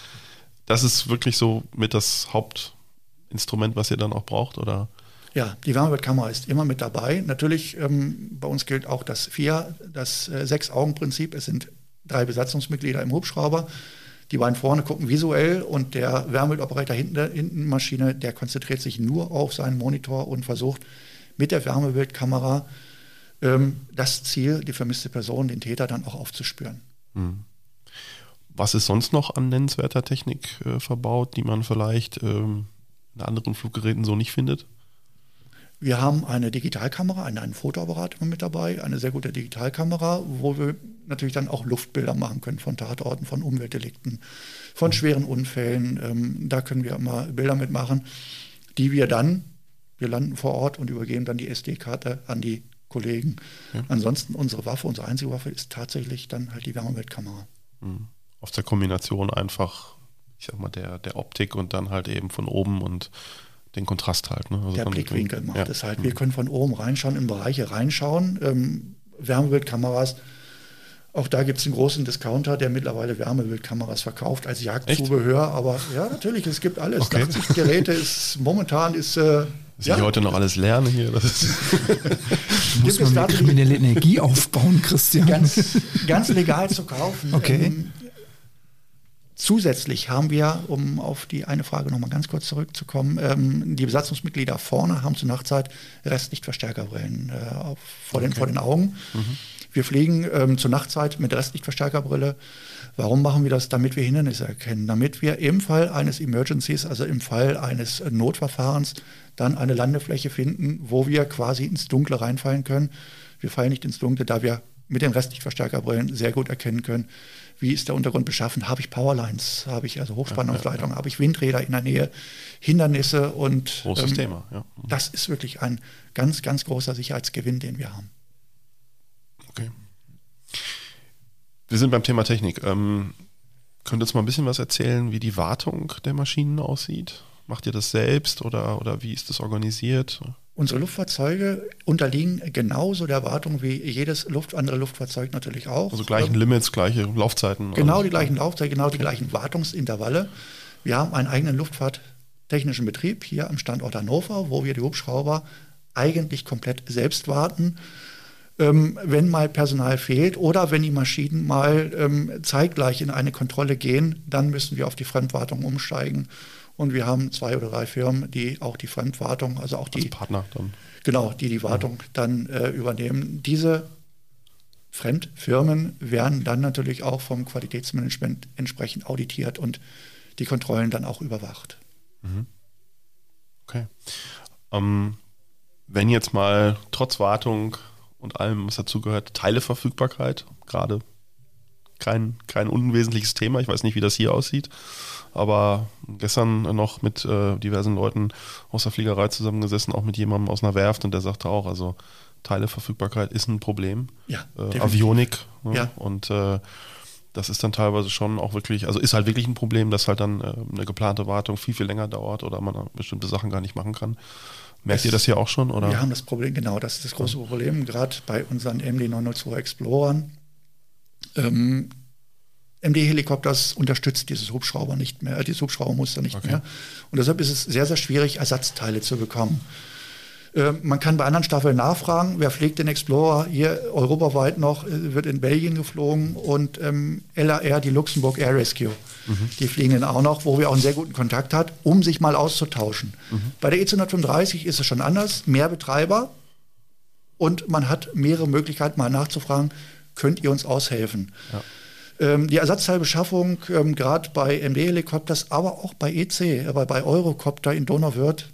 Das ist wirklich so mit das Hauptinstrument, was ihr dann auch braucht, oder? Ja, die Wärmebildkamera ist immer mit dabei. Natürlich, ähm, bei uns gilt auch das vier, das äh, Sechs-Augen-Prinzip. Es sind drei Besatzungsmitglieder im Hubschrauber. Die beiden vorne gucken visuell und der Wärmebildoperator hinten, hinten Maschine, der konzentriert sich nur auf seinen Monitor und versucht mit der Wärmebildkamera ähm, das Ziel, die vermisste Person, den Täter dann auch aufzuspüren. Hm. Was ist sonst noch an nennenswerter Technik äh, verbaut, die man vielleicht ähm, in anderen Fluggeräten so nicht findet? Wir haben eine Digitalkamera, einen, einen Fotoapparat mit dabei, eine sehr gute Digitalkamera, wo wir natürlich dann auch Luftbilder machen können von Tatorten, von Umweltdelikten, von schweren Unfällen. Ähm, da können wir immer Bilder mitmachen, die wir dann, wir landen vor Ort und übergeben dann die SD-Karte an die Kollegen. Ja. Ansonsten unsere Waffe, unsere einzige Waffe ist tatsächlich dann halt die Wärmebildkamera. Mhm. Auf der Kombination einfach, ich sag mal, der, der Optik und dann halt eben von oben und den Kontrast halt. Ne? Also der Blickwinkel macht ja. es halt. Wir mhm. können von oben reinschauen, in Bereiche reinschauen. Ähm, Wärmebildkameras, auch da gibt es einen großen Discounter, der mittlerweile Wärmebildkameras verkauft als Jagdzubehör. Echt? Aber ja, natürlich, es gibt alles. Okay. 80 Geräte [laughs] ist momentan ist. Äh, dass ja. ich heute noch alles lerne hier. Das ist [laughs] muss man kriminelle Energie aufbauen, Christian. Ganz, ganz legal zu kaufen. Okay. Ähm, Zusätzlich haben wir, um auf die eine Frage nochmal ganz kurz zurückzukommen, ähm, die Besatzungsmitglieder vorne haben zur Nachtzeit Restlichtverstärkerbrillen äh, auf, vor, okay. den, vor den Augen. Mhm. Wir fliegen ähm, zur Nachtzeit mit Restlichtverstärkerbrille. Warum machen wir das? Damit wir Hindernisse erkennen, damit wir im Fall eines Emergencies, also im Fall eines Notverfahrens, dann eine Landefläche finden, wo wir quasi ins Dunkle reinfallen können. Wir fallen nicht ins Dunkle, da wir mit den Restlichtverstärkerbrillen sehr gut erkennen können, wie ist der Untergrund beschaffen, habe ich Powerlines, habe ich also Hochspannungsleitungen, ja, ja, habe ich Windräder in der Nähe, Hindernisse und Großes ähm, Thema, ja. Das ist wirklich ein ganz, ganz großer Sicherheitsgewinn, den wir haben. Okay. Wir sind beim Thema Technik. Ähm, könnt ihr uns mal ein bisschen was erzählen, wie die Wartung der Maschinen aussieht? Macht ihr das selbst oder, oder wie ist das organisiert? Unsere Luftfahrzeuge unterliegen genauso der Wartung wie jedes Luft, andere Luftfahrzeug natürlich auch. Also gleichen Limits, gleiche Laufzeiten. Genau die gleichen Laufzeiten, genau die gleichen Wartungsintervalle. Wir haben einen eigenen Luftfahrttechnischen Betrieb hier am Standort Hannover, wo wir die Hubschrauber eigentlich komplett selbst warten. Ähm, wenn mal Personal fehlt oder wenn die Maschinen mal ähm, zeitgleich in eine Kontrolle gehen, dann müssen wir auf die Fremdwartung umsteigen. Und wir haben zwei oder drei Firmen, die auch die Fremdwartung, also auch die Als Partner dann. Genau, die die Wartung ja. dann äh, übernehmen. Diese Fremdfirmen werden dann natürlich auch vom Qualitätsmanagement entsprechend auditiert und die Kontrollen dann auch überwacht. Mhm. Okay. Ähm, wenn jetzt mal trotz Wartung und allem, was dazugehört, Teileverfügbarkeit, gerade kein, kein unwesentliches Thema, ich weiß nicht, wie das hier aussieht. Aber gestern noch mit äh, diversen Leuten aus der Fliegerei zusammengesessen, auch mit jemandem aus einer Werft und der sagte auch, also Teileverfügbarkeit ist ein Problem. Ja, äh, Avionik. Ne? Ja. Und äh, das ist dann teilweise schon auch wirklich, also ist halt wirklich ein Problem, dass halt dann äh, eine geplante Wartung viel, viel länger dauert oder man bestimmte Sachen gar nicht machen kann. Merkt es, ihr das hier auch schon? Oder? Wir haben das Problem, genau, das ist das große Problem, gerade bei unseren MD902 Explorern. Ähm, MD-Helikopters unterstützt dieses Hubschrauber nicht mehr, dieses Hubschraubermuster nicht okay. mehr. Und deshalb ist es sehr, sehr schwierig, Ersatzteile zu bekommen. Äh, man kann bei anderen Staffeln nachfragen, wer fliegt den Explorer hier europaweit noch, äh, wird in Belgien geflogen und ähm, LAR, die Luxemburg Air Rescue, mhm. die fliegen den auch noch, wo wir auch einen sehr guten Kontakt hat, um sich mal auszutauschen. Mhm. Bei der EC135 ist es schon anders, mehr Betreiber und man hat mehrere Möglichkeiten mal nachzufragen, könnt ihr uns aushelfen? Ja. Ähm, die Ersatzteilbeschaffung, ähm, gerade bei MD-Helikopters, aber auch bei EC, äh, bei Eurocopter in Donauwörth,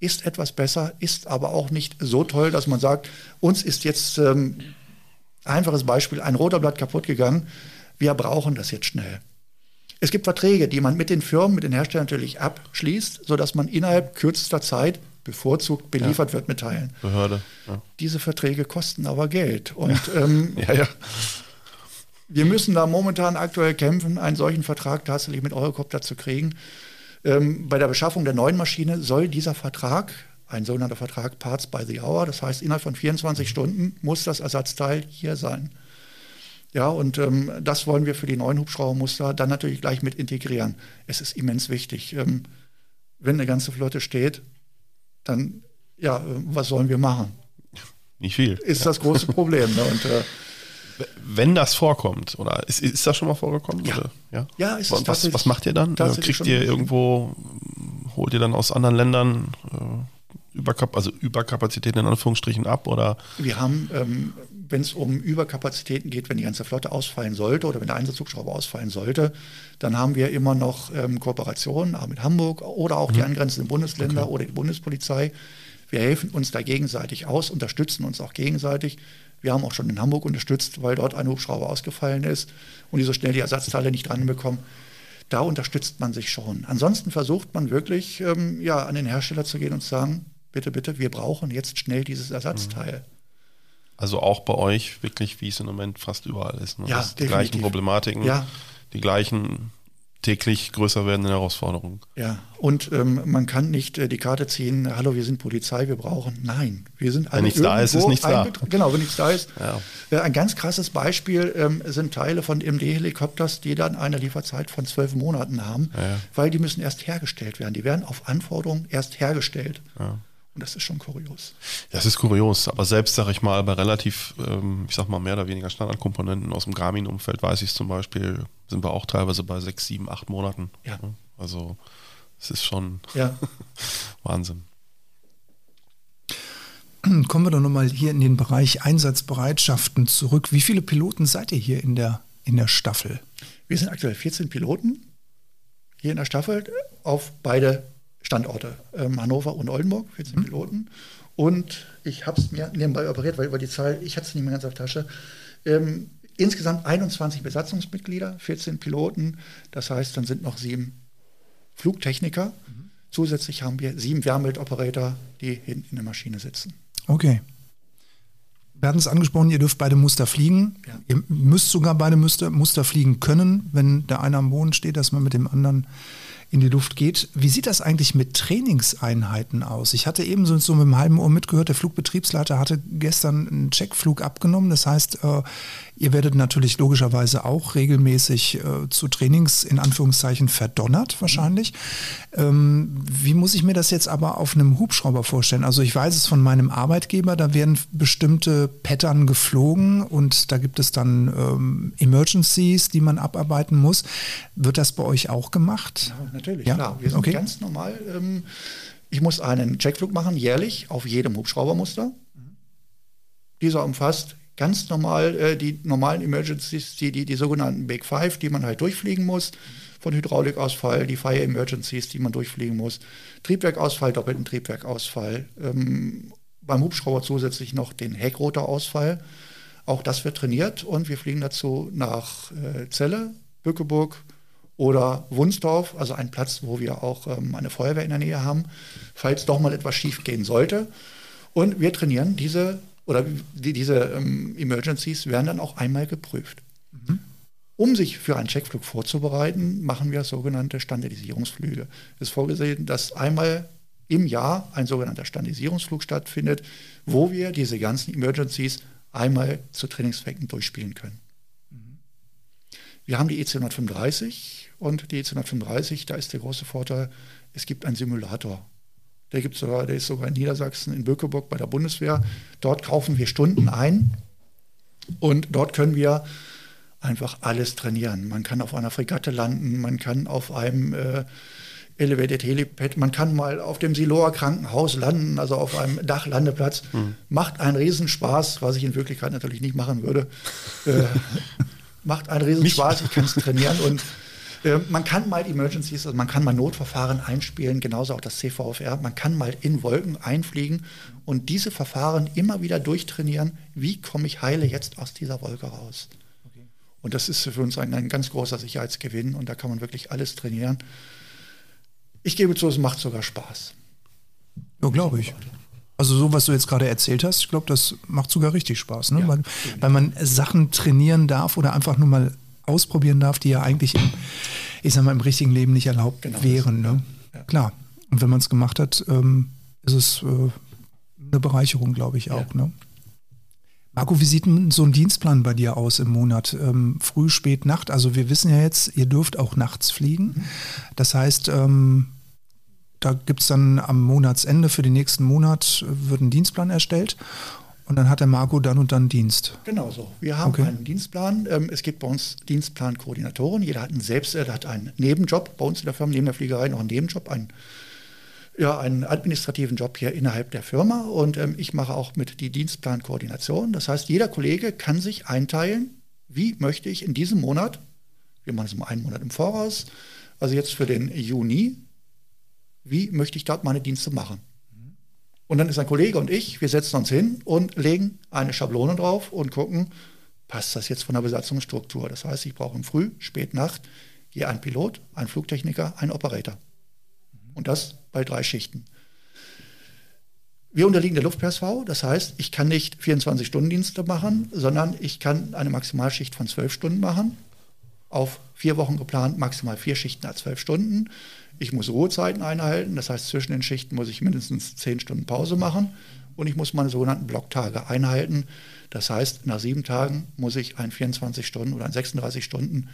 ist etwas besser, ist aber auch nicht so toll, dass man sagt, uns ist jetzt ähm, einfaches Beispiel ein Rotorblatt kaputt gegangen, wir brauchen das jetzt schnell. Es gibt Verträge, die man mit den Firmen, mit den Herstellern natürlich abschließt, sodass man innerhalb kürzester Zeit bevorzugt beliefert ja. wird mit Teilen. Behörde. Ja. Diese Verträge kosten aber Geld. Und [laughs] ja. Ähm, wir müssen da momentan aktuell kämpfen, einen solchen Vertrag tatsächlich mit Eurocopter zu kriegen. Ähm, bei der Beschaffung der neuen Maschine soll dieser Vertrag, ein sogenannter Vertrag Parts by the Hour, das heißt innerhalb von 24 Stunden muss das Ersatzteil hier sein. Ja, und ähm, das wollen wir für die neuen Hubschraubermuster dann natürlich gleich mit integrieren. Es ist immens wichtig. Ähm, wenn eine ganze Flotte steht, dann, ja, äh, was sollen wir machen? Nicht viel. Ist das große Problem. Ne? Und, äh, wenn das vorkommt, oder ist, ist das schon mal vorgekommen? Ja, oder? ja? ja ist was, was, was macht ihr dann? Kriegt ihr irgendwo, holt ihr dann aus anderen Ländern äh, Überkap also Überkapazitäten in Anführungsstrichen ab? Oder? Wir haben, ähm, wenn es um Überkapazitäten geht, wenn die ganze Flotte ausfallen sollte oder wenn der Einsatzhubschrauber ausfallen sollte, dann haben wir immer noch ähm, Kooperationen auch mit Hamburg oder auch mhm. die angrenzenden Bundesländer okay. oder die Bundespolizei. Wir helfen uns da gegenseitig aus, unterstützen uns auch gegenseitig. Wir haben auch schon in Hamburg unterstützt, weil dort ein Hubschrauber ausgefallen ist und die so schnell die Ersatzteile nicht ranbekommen. Da unterstützt man sich schon. Ansonsten versucht man wirklich ähm, ja, an den Hersteller zu gehen und zu sagen, bitte, bitte, wir brauchen jetzt schnell dieses Ersatzteil. Also auch bei euch wirklich, wie es im Moment fast überall ist. Ne? Ja, die gleichen Problematiken, ja. die gleichen täglich größer werdenden Herausforderungen. Ja, und ähm, man kann nicht äh, die Karte ziehen, hallo, wir sind Polizei, wir brauchen. Nein, wir sind alle Wenn nichts da ist, ist nichts da. Genau, wenn nichts da ist. Ja. Äh, ein ganz krasses Beispiel ähm, sind Teile von MD-Helikopters, die dann eine Lieferzeit von zwölf Monaten haben, ja. weil die müssen erst hergestellt werden. Die werden auf Anforderung erst hergestellt. Ja. Und das ist schon kurios. Das ist kurios, aber selbst, sage ich mal, bei relativ, ähm, ich sag mal, mehr oder weniger Standardkomponenten aus dem Garmin-Umfeld weiß ich zum Beispiel, sind wir auch teilweise bei sechs, sieben, acht Monaten. Ja. Also es ist schon ja. [laughs] Wahnsinn. Kommen wir doch nochmal hier in den Bereich Einsatzbereitschaften zurück. Wie viele Piloten seid ihr hier in der, in der Staffel? Wir sind aktuell 14 Piloten hier in der Staffel auf beide Standorte, ähm, Hannover und Oldenburg, 14 mhm. Piloten. Und ich habe es mir nebenbei operiert, weil, weil die Zahl, ich hatte es nicht mehr ganz auf Tasche. Ähm, insgesamt 21 Besatzungsmitglieder, 14 Piloten. Das heißt, dann sind noch sieben Flugtechniker. Mhm. Zusätzlich haben wir sieben Wärmebildoperator, die hinten in der Maschine sitzen. Okay. Wir hatten es angesprochen, ihr dürft beide Muster fliegen. Ja. Ihr müsst sogar beide Muster, Muster fliegen können, wenn der eine am Boden steht, dass man mit dem anderen in die Luft geht. Wie sieht das eigentlich mit Trainingseinheiten aus? Ich hatte eben so, mit einem halben Ohr mitgehört, der Flugbetriebsleiter hatte gestern einen Checkflug abgenommen. Das heißt, äh, ihr werdet natürlich logischerweise auch regelmäßig äh, zu Trainings in Anführungszeichen verdonnert wahrscheinlich. Ähm, wie muss ich mir das jetzt aber auf einem Hubschrauber vorstellen? Also ich weiß es von meinem Arbeitgeber, da werden bestimmte Pattern geflogen und da gibt es dann ähm, Emergencies, die man abarbeiten muss. Wird das bei euch auch gemacht? Ja, natürlich, ja? klar. Wir sind okay. ganz normal. Ähm, ich muss einen Checkflug machen, jährlich, auf jedem Hubschraubermuster. Dieser umfasst ganz normal äh, die normalen Emergencies, die, die, die sogenannten Big Five, die man halt durchfliegen muss. Von Hydraulikausfall, die Fire Emergencies, die man durchfliegen muss. Triebwerkausfall, doppelten Triebwerkausfall. Ähm, beim Hubschrauber zusätzlich noch den Heckroterausfall. Auch das wird trainiert und wir fliegen dazu nach äh, Celle, Bückeburg, oder Wunsdorf, also ein Platz, wo wir auch ähm, eine Feuerwehr in der Nähe haben, falls doch mal etwas schief gehen sollte. Und wir trainieren diese oder die, diese ähm, Emergencies werden dann auch einmal geprüft. Mhm. Um sich für einen Checkflug vorzubereiten, machen wir sogenannte Standardisierungsflüge. Es ist vorgesehen, dass einmal im Jahr ein sogenannter Standardisierungsflug stattfindet, wo wir diese ganzen Emergencies einmal zu Trainingszwecken durchspielen können. Mhm. Wir haben die EC 135 und die EC 135, da ist der große Vorteil, es gibt einen Simulator. Der, gibt's sogar, der ist sogar in Niedersachsen, in Bökeburg bei der Bundeswehr. Dort kaufen wir Stunden ein und dort können wir einfach alles trainieren. Man kann auf einer Fregatte landen, man kann auf einem äh, Elevated Helipad, man kann mal auf dem Siloa Krankenhaus landen, also auf einem Dachlandeplatz. Mhm. Macht einen Riesenspaß, was ich in Wirklichkeit natürlich nicht machen würde. äh, [laughs] macht einen Riesenspaß, ich kann es trainieren und äh, man kann mal Emergencies, also man kann mal Notverfahren einspielen, genauso auch das CVFR. Man kann mal in Wolken einfliegen und diese Verfahren immer wieder durchtrainieren. Wie komme ich heile jetzt aus dieser Wolke raus? Okay. Und das ist für uns ein, ein ganz großer Sicherheitsgewinn und da kann man wirklich alles trainieren. Ich gebe zu, es macht sogar Spaß. Ja, glaube ich. Also so, was du jetzt gerade erzählt hast, ich glaube, das macht sogar richtig Spaß, ne? Ja, weil, weil, man Sachen trainieren darf oder einfach nur mal ausprobieren darf, die ja eigentlich im, ich sag mal, im richtigen Leben nicht erlaubt genau wären. Ne? Ja. Klar. Und wenn man es gemacht hat, ähm, ist es äh, eine Bereicherung, glaube ich, auch. Ja. Ne? Marco, wie sieht denn so ein Dienstplan bei dir aus im Monat? Ähm, früh, spät, Nacht? Also wir wissen ja jetzt, ihr dürft auch nachts fliegen. Das heißt, ähm, da gibt es dann am Monatsende für den nächsten Monat äh, wird ein Dienstplan erstellt und dann hat der Marco dann und dann Dienst. Genau so. Wir haben okay. einen Dienstplan. Ähm, es gibt bei uns Dienstplankoordinatoren. Jeder hat einen selbst, äh, hat einen Nebenjob bei uns in der Firma, neben der Fliegerei noch einen Nebenjob, einen, ja, einen administrativen Job hier innerhalb der Firma. Und ähm, ich mache auch mit die Dienstplankoordination. Das heißt, jeder Kollege kann sich einteilen, wie möchte ich in diesem Monat, wir machen es um einen Monat im Voraus, also jetzt für den Juni, wie möchte ich dort meine Dienste machen. Und dann ist ein Kollege und ich, wir setzen uns hin und legen eine Schablone drauf und gucken, passt das jetzt von der Besatzungsstruktur. Das heißt, ich brauche im Früh, Spät, Nacht hier einen Pilot, einen Flugtechniker, einen Operator. Und das bei drei Schichten. Wir unterliegen der Luft-PSV, das heißt, ich kann nicht 24-Stunden-Dienste machen, sondern ich kann eine Maximalschicht von zwölf Stunden machen. Auf vier Wochen geplant, maximal vier Schichten als zwölf Stunden. Ich muss Ruhezeiten einhalten, das heißt zwischen den Schichten muss ich mindestens zehn Stunden Pause machen und ich muss meine sogenannten Blocktage einhalten. Das heißt, nach sieben Tagen muss ich ein 24 Stunden oder ein 36 Stunden,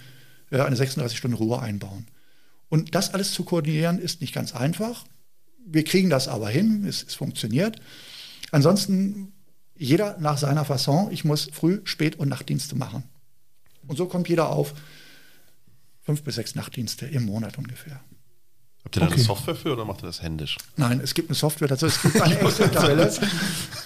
äh, eine 36 Stunden Ruhe einbauen. Und das alles zu koordinieren ist nicht ganz einfach. Wir kriegen das aber hin, es, es funktioniert. Ansonsten jeder nach seiner Fasson. Ich muss Früh-, Spät- und Nachtdienste machen. Und so kommt jeder auf fünf bis sechs Nachtdienste im Monat ungefähr. Habt ihr da okay. eine Software für oder macht ihr das händisch? Nein, es gibt eine Software dazu. Es gibt eine [laughs] Excel-Tabelle.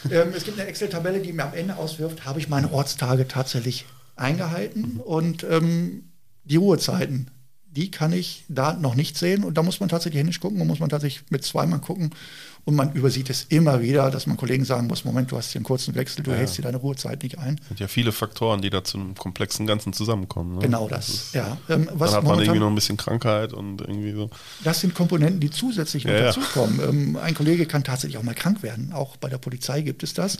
ähm, es gibt eine Excel-Tabelle, die mir am Ende auswirft, habe ich meine Ortstage tatsächlich eingehalten und ähm, die Ruhezeiten, die kann ich da noch nicht sehen und da muss man tatsächlich händisch gucken und muss man tatsächlich mit zweimal gucken und man übersieht es immer wieder, dass man Kollegen sagen muss, Moment, du hast hier einen kurzen Wechsel, du ja. hältst dir deine Ruhezeit nicht ein. Es sind ja viele Faktoren, die da zu einem komplexen Ganzen zusammenkommen. Ne? Genau das, das ist, ja. Ähm, dann hat man irgendwie noch ein bisschen Krankheit und irgendwie so. Das sind Komponenten, die zusätzlich ja, dazukommen. Ähm, ein Kollege kann tatsächlich auch mal krank werden. Auch bei der Polizei gibt es das.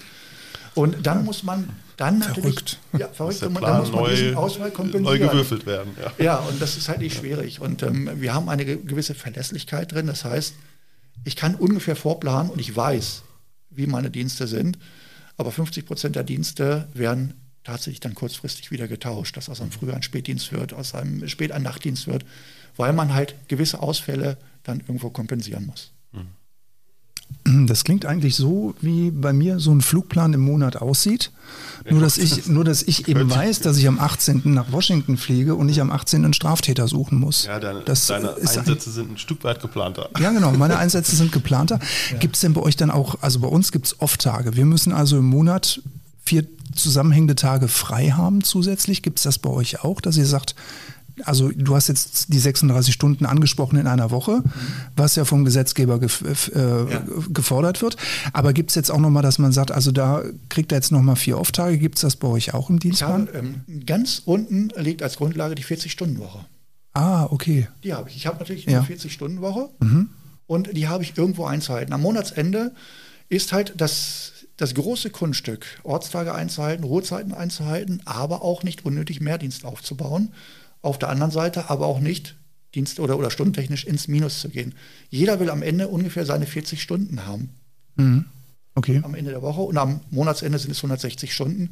Und dann muss man dann verrückt. Ja, verrückt. Und dann muss man neu, diesen Auswahl kompensieren. Neu gewürfelt werden. Ja, ja und das ist halt nicht schwierig. Und ähm, wir haben eine gewisse Verlässlichkeit drin. Das heißt, ich kann ungefähr vorplanen und ich weiß, wie meine Dienste sind. Aber 50 Prozent der Dienste werden tatsächlich dann kurzfristig wieder getauscht, dass aus einem Früh- ein Spätdienst wird, aus einem Spät- ein Nachtdienst wird, weil man halt gewisse Ausfälle dann irgendwo kompensieren muss. Das klingt eigentlich so, wie bei mir so ein Flugplan im Monat aussieht. Nur dass ich, nur dass ich eben weiß, dass ich am 18. nach Washington fliege und nicht am 18. einen Straftäter suchen muss. Ja, deine, das deine Einsätze ein, sind ein Stück weit geplanter. Ja, genau, meine Einsätze sind geplanter. [laughs] Ja. Gibt es denn bei euch dann auch, also bei uns gibt es Off-Tage. Wir müssen also im Monat vier zusammenhängende Tage frei haben zusätzlich. Gibt es das bei euch auch, dass ihr sagt, also du hast jetzt die 36 Stunden angesprochen in einer Woche, was ja vom Gesetzgeber gef äh, ja. gefordert wird. Aber gibt es jetzt auch nochmal, dass man sagt, also da kriegt er jetzt nochmal vier Off-Tage. Gibt es das bei euch auch im Dienstplan? Habe, ähm, ganz unten liegt als Grundlage die 40-Stunden-Woche. Ah, okay. Die habe ich. Ich habe natürlich eine ja. 40-Stunden-Woche mhm. und die habe ich irgendwo einzuhalten. Am Monatsende ist halt das, das große Kunststück, Ortstage einzuhalten, Ruhezeiten einzuhalten, aber auch nicht unnötig Mehrdienst aufzubauen auf der anderen Seite aber auch nicht dienst- oder, oder stundentechnisch ins Minus zu gehen. Jeder will am Ende ungefähr seine 40 Stunden haben. Mhm. Okay. Am Ende der Woche und am Monatsende sind es 160 Stunden,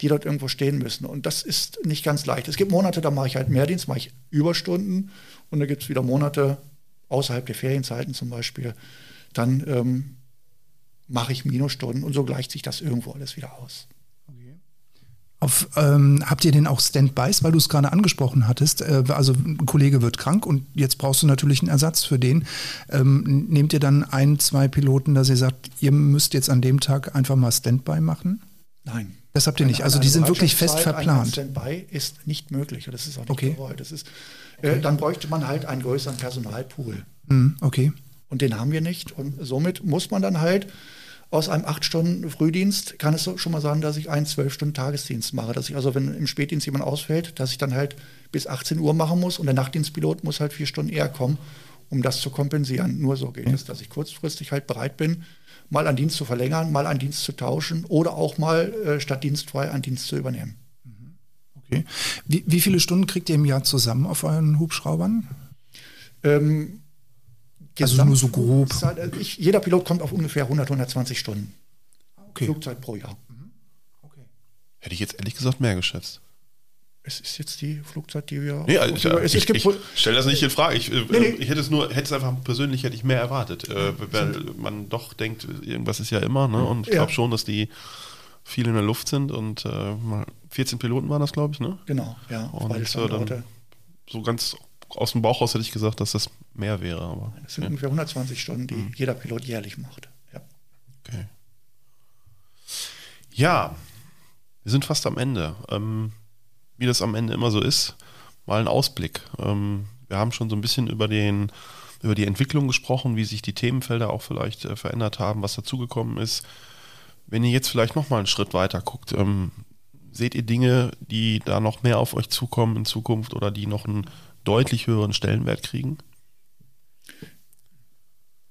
die dort irgendwo stehen müssen. Und das ist nicht ganz leicht. Es gibt Monate, da mache ich halt Mehrdienst, mache ich Überstunden und da gibt es wieder Monate außerhalb der Ferienzeiten zum Beispiel. Dann ähm, mache ich Minusstunden und so gleicht sich das irgendwo alles wieder aus. Auf, ähm, habt ihr denn auch Standbys, weil du es gerade angesprochen hattest? Äh, also ein Kollege wird krank und jetzt brauchst du natürlich einen Ersatz für den. Ähm, nehmt ihr dann ein, zwei Piloten, dass ihr sagt, ihr müsst jetzt an dem Tag einfach mal Standby machen? Nein. Das habt ihr nicht. Also die sind wirklich fest verplant. Standby ist nicht möglich. Das ist auch nicht okay. gewollt. Das ist, äh, okay. Dann bräuchte man halt einen größeren Personalpool. Mm, okay. Und den haben wir nicht. Und somit muss man dann halt aus einem 8-Stunden-Frühdienst kann es schon mal sein, dass ich einen 12-Stunden-Tagesdienst mache. Dass ich also, wenn im Spätdienst jemand ausfällt, dass ich dann halt bis 18 Uhr machen muss und der Nachtdienstpilot muss halt vier Stunden eher kommen, um das zu kompensieren. Nur so geht es, dass ich kurzfristig halt bereit bin, mal einen Dienst zu verlängern, mal einen Dienst zu tauschen oder auch mal äh, statt dienstfrei einen Dienst zu übernehmen. Mhm. Okay. Wie, wie viele Stunden kriegt ihr im Jahr zusammen auf euren Hubschraubern? Ähm, also nur so grob. Also ich, jeder Pilot kommt auf ungefähr 100, 120 Stunden okay. Flugzeit pro Jahr. Mhm. Okay. Hätte ich jetzt ehrlich gesagt mehr geschätzt. Es ist jetzt die Flugzeit, die wir. Nee, also, es, ich, es gibt ich stelle das nicht in Frage. Ich, äh, Nee, nee. ich hätte es nur, hätte es einfach persönlich hätte ich mehr erwartet, äh, weil man doch denkt, irgendwas ist ja immer, ne? Und ich Ja. glaube schon, dass die viel in der Luft sind und äh, mal 14 Piloten waren das, glaube ich, ne? genau, ja. Und äh, dann so ganz aus dem Bauch raus hätte ich gesagt, dass das mehr wäre, aber Das sind ja, ungefähr 120 Stunden, die Mhm. jeder Pilot jährlich macht. Ja. okay. Ja, wir sind fast am Ende. Ähm, wie das am Ende immer so ist, mal ein Ausblick. Ähm, wir haben schon so ein bisschen über den über die Entwicklung gesprochen, wie sich die Themenfelder auch vielleicht äh, verändert haben, was dazugekommen ist. Wenn ihr jetzt vielleicht noch mal einen Schritt weiter guckt, ähm, seht ihr Dinge, die da noch mehr auf euch zukommen in Zukunft oder die noch einen deutlich höheren Stellenwert kriegen?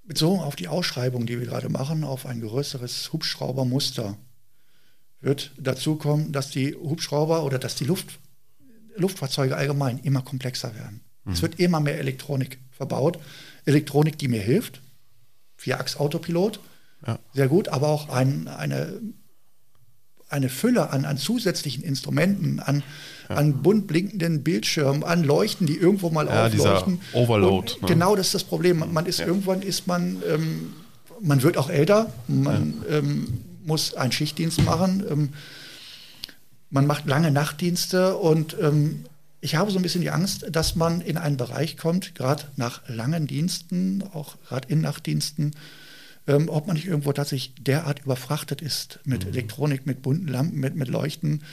Bezogen auf die Ausschreibung, die wir gerade machen, auf ein größeres Hubschraubermuster, wird dazu kommen, dass die Hubschrauber oder dass die Luft, Luftfahrzeuge allgemein immer komplexer werden. Es wird immer mehr Elektronik verbaut. Elektronik, die mir hilft. Vierachs-Autopilot, Ja. sehr gut, aber auch ein, eine, eine Fülle an, an zusätzlichen Instrumenten, an, an bunt blinkenden Bildschirmen, an Leuchten, die irgendwo mal Ja, aufleuchten. Overload, ne? Genau das ist das Problem. Man- Man ist Ja. irgendwann ist man, ähm, man wird auch älter, man ähm, muss einen Schichtdienst machen, ähm, man macht lange Nachtdienste und ähm, ich habe so ein bisschen die Angst, dass man in einen Bereich kommt, gerade nach langen Diensten, auch gerade in Nachtdiensten, ähm, ob man nicht irgendwo tatsächlich derart überfrachtet ist mit Mhm. Elektronik, mit bunten Lampen, mit, mit Leuchten,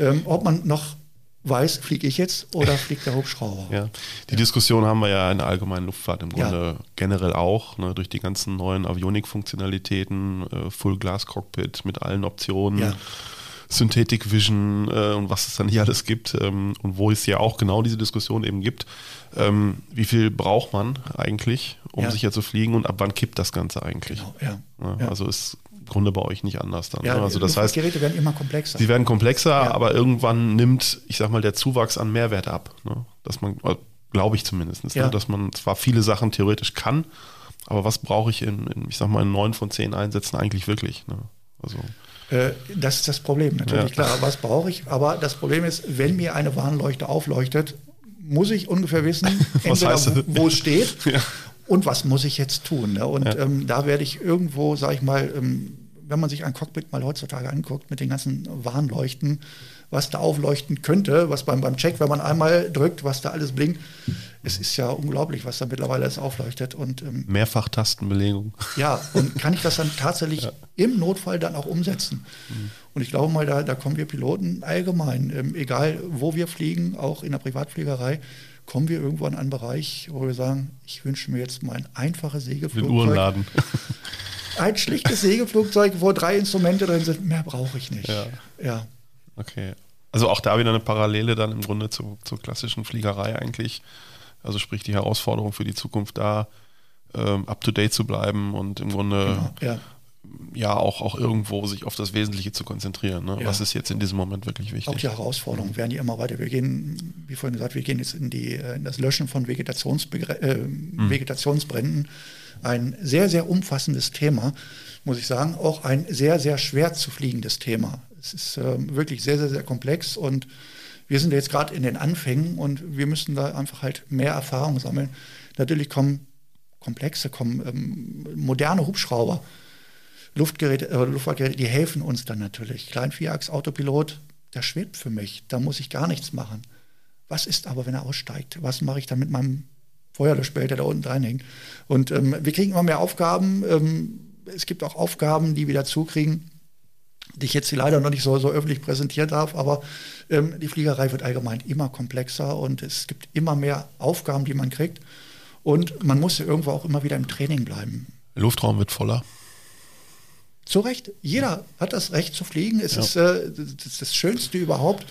ähm, ob man noch weiß, fliege ich jetzt oder [laughs] fliegt der Hubschrauber. Ja, die Diskussion haben wir ja in der allgemeinen Luftfahrt im Ja. Grunde generell auch, ne, durch die ganzen neuen Avionik-Funktionalitäten, äh, Full Glass Cockpit mit allen Optionen, Ja. Synthetic Vision äh, und was es dann hier alles gibt ähm, und wo es ja auch genau diese Diskussion eben gibt. Ähm, wie viel braucht man eigentlich, um Ja. sicher zu fliegen und ab wann kippt das Ganze eigentlich? Genau, ja. Ja, Ja. Also ist im Grunde bei euch nicht anders dann. Ja, ne? Also das heißt, Geräte werden immer komplexer. Sie werden komplexer, Ja. aber irgendwann nimmt, ich sag mal, der Zuwachs an Mehrwert ab. Ne? Dass man, glaube ich zumindest, Ja. ne? dass man zwar viele Sachen theoretisch kann, aber was brauche ich in, in, ich sag mal, in neun von zehn Einsätzen eigentlich wirklich? Ne? Also, Äh, Das ist das Problem, natürlich, Ja. klar. Was brauche ich? Aber das Problem ist, wenn mir eine Warnleuchte aufleuchtet, muss ich ungefähr wissen, [laughs] entweder wo es steht [laughs] Ja. und was muss ich jetzt tun. Ne? Und Ja. ähm, da werde ich irgendwo, sage ich mal, ähm, wenn man sich ein Cockpit mal heutzutage anguckt mit den ganzen Warnleuchten, was da aufleuchten könnte, was beim, beim Check, wenn man einmal drückt, was da alles blinkt, es ist ja unglaublich, was da mittlerweile alles aufleuchtet. Und ähm, Mehrfach-Tastenbelegung. ja, und [laughs] kann ich das dann tatsächlich im Notfall dann auch umsetzen? Und ich glaube mal, da, da kommen wir Piloten allgemein, ähm, egal wo wir fliegen, auch in der Privatfliegerei, kommen wir irgendwo an einen Bereich, wo wir sagen, ich wünsche mir jetzt mal ein einfaches Den Segelflugzeug. Uhrenladen. [laughs] Ein schlichtes Segelflugzeug, wo drei Instrumente drin sind, mehr brauche ich nicht. Ja. ja. Okay. Also auch da wieder eine Parallele dann im Grunde zu, zur klassischen Fliegerei eigentlich. Also sprich die Herausforderung für die Zukunft da, ähm, up-to-date zu bleiben und im Grunde Genau, ja. ja auch, auch irgendwo sich auf das Wesentliche zu konzentrieren. Ne? Ja. Was ist jetzt in diesem Moment wirklich Auch wichtig? die Herausforderungen werden ja immer weiter. Wir gehen, wie vorhin gesagt, wir gehen jetzt in, die, äh, in das Löschen von Vegetationsbegre äh, Vegetationsbränden. Ein sehr, sehr umfassendes Thema, muss ich sagen. Auch ein sehr, sehr schwer zu fliegendes Thema. Es ist ähm, wirklich sehr, sehr, sehr komplex und wir sind jetzt gerade in den Anfängen und wir müssen da einfach halt mehr Erfahrung sammeln. Natürlich kommen komplexe, kommen ähm, moderne Hubschrauber, Luftgeräte, äh, Luftfahrtgeräte, die helfen uns dann natürlich. Klein Vierachs-Autopilot, der schwebt für mich, da muss ich gar nichts machen. Was ist aber, wenn er aussteigt? Was mache ich dann mit meinem Feuerlöschbehälter, der da unten dranhängt? Und ähm, wir kriegen immer mehr Aufgaben. Ähm, es gibt auch Aufgaben, die wir dazu kriegen, die ich jetzt leider noch nicht so, so öffentlich präsentieren darf, aber ähm, die Fliegerei wird allgemein immer komplexer und es gibt immer mehr Aufgaben, die man kriegt. Und man muss ja irgendwo auch immer wieder im Training bleiben. Luftraum wird voller. Zu Recht. Jeder hat das Recht zu fliegen. Es ist äh, das, das Schönste überhaupt,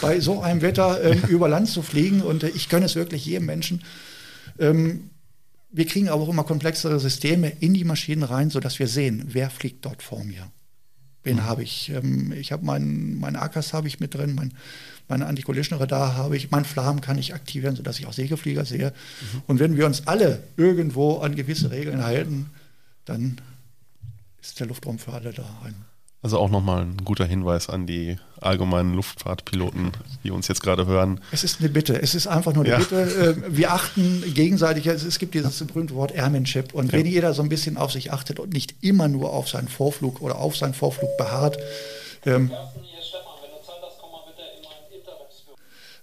bei so einem Wetter ähm, [laughs] über Land zu fliegen. Und äh, ich gönne es wirklich jedem Menschen. Ähm, wir kriegen aber auch immer komplexere Systeme in die Maschinen rein, sodass wir sehen, wer fliegt dort vor mir. Wen habe ich? Ähm, ich habe meinen mein AKAS habe ich mit drin, mein, meine Anti-Collision-Radar habe ich, mein Flam kann ich aktivieren, sodass ich auch Segelflieger sehe. Und wenn wir uns alle irgendwo an gewisse Regeln halten, dann ist der Luftraum für alle da. Ein Also auch nochmal ein guter Hinweis an die allgemeinen Luftfahrtpiloten, die uns jetzt gerade hören. Es ist eine Bitte, es ist einfach nur eine ja. Bitte. Äh, wir achten gegenseitig, es gibt dieses berühmte Wort Airmanship und ja. wenn jeder so ein bisschen auf sich achtet und nicht immer nur auf seinen Vorflug oder auf seinen Vorflug beharrt, ähm,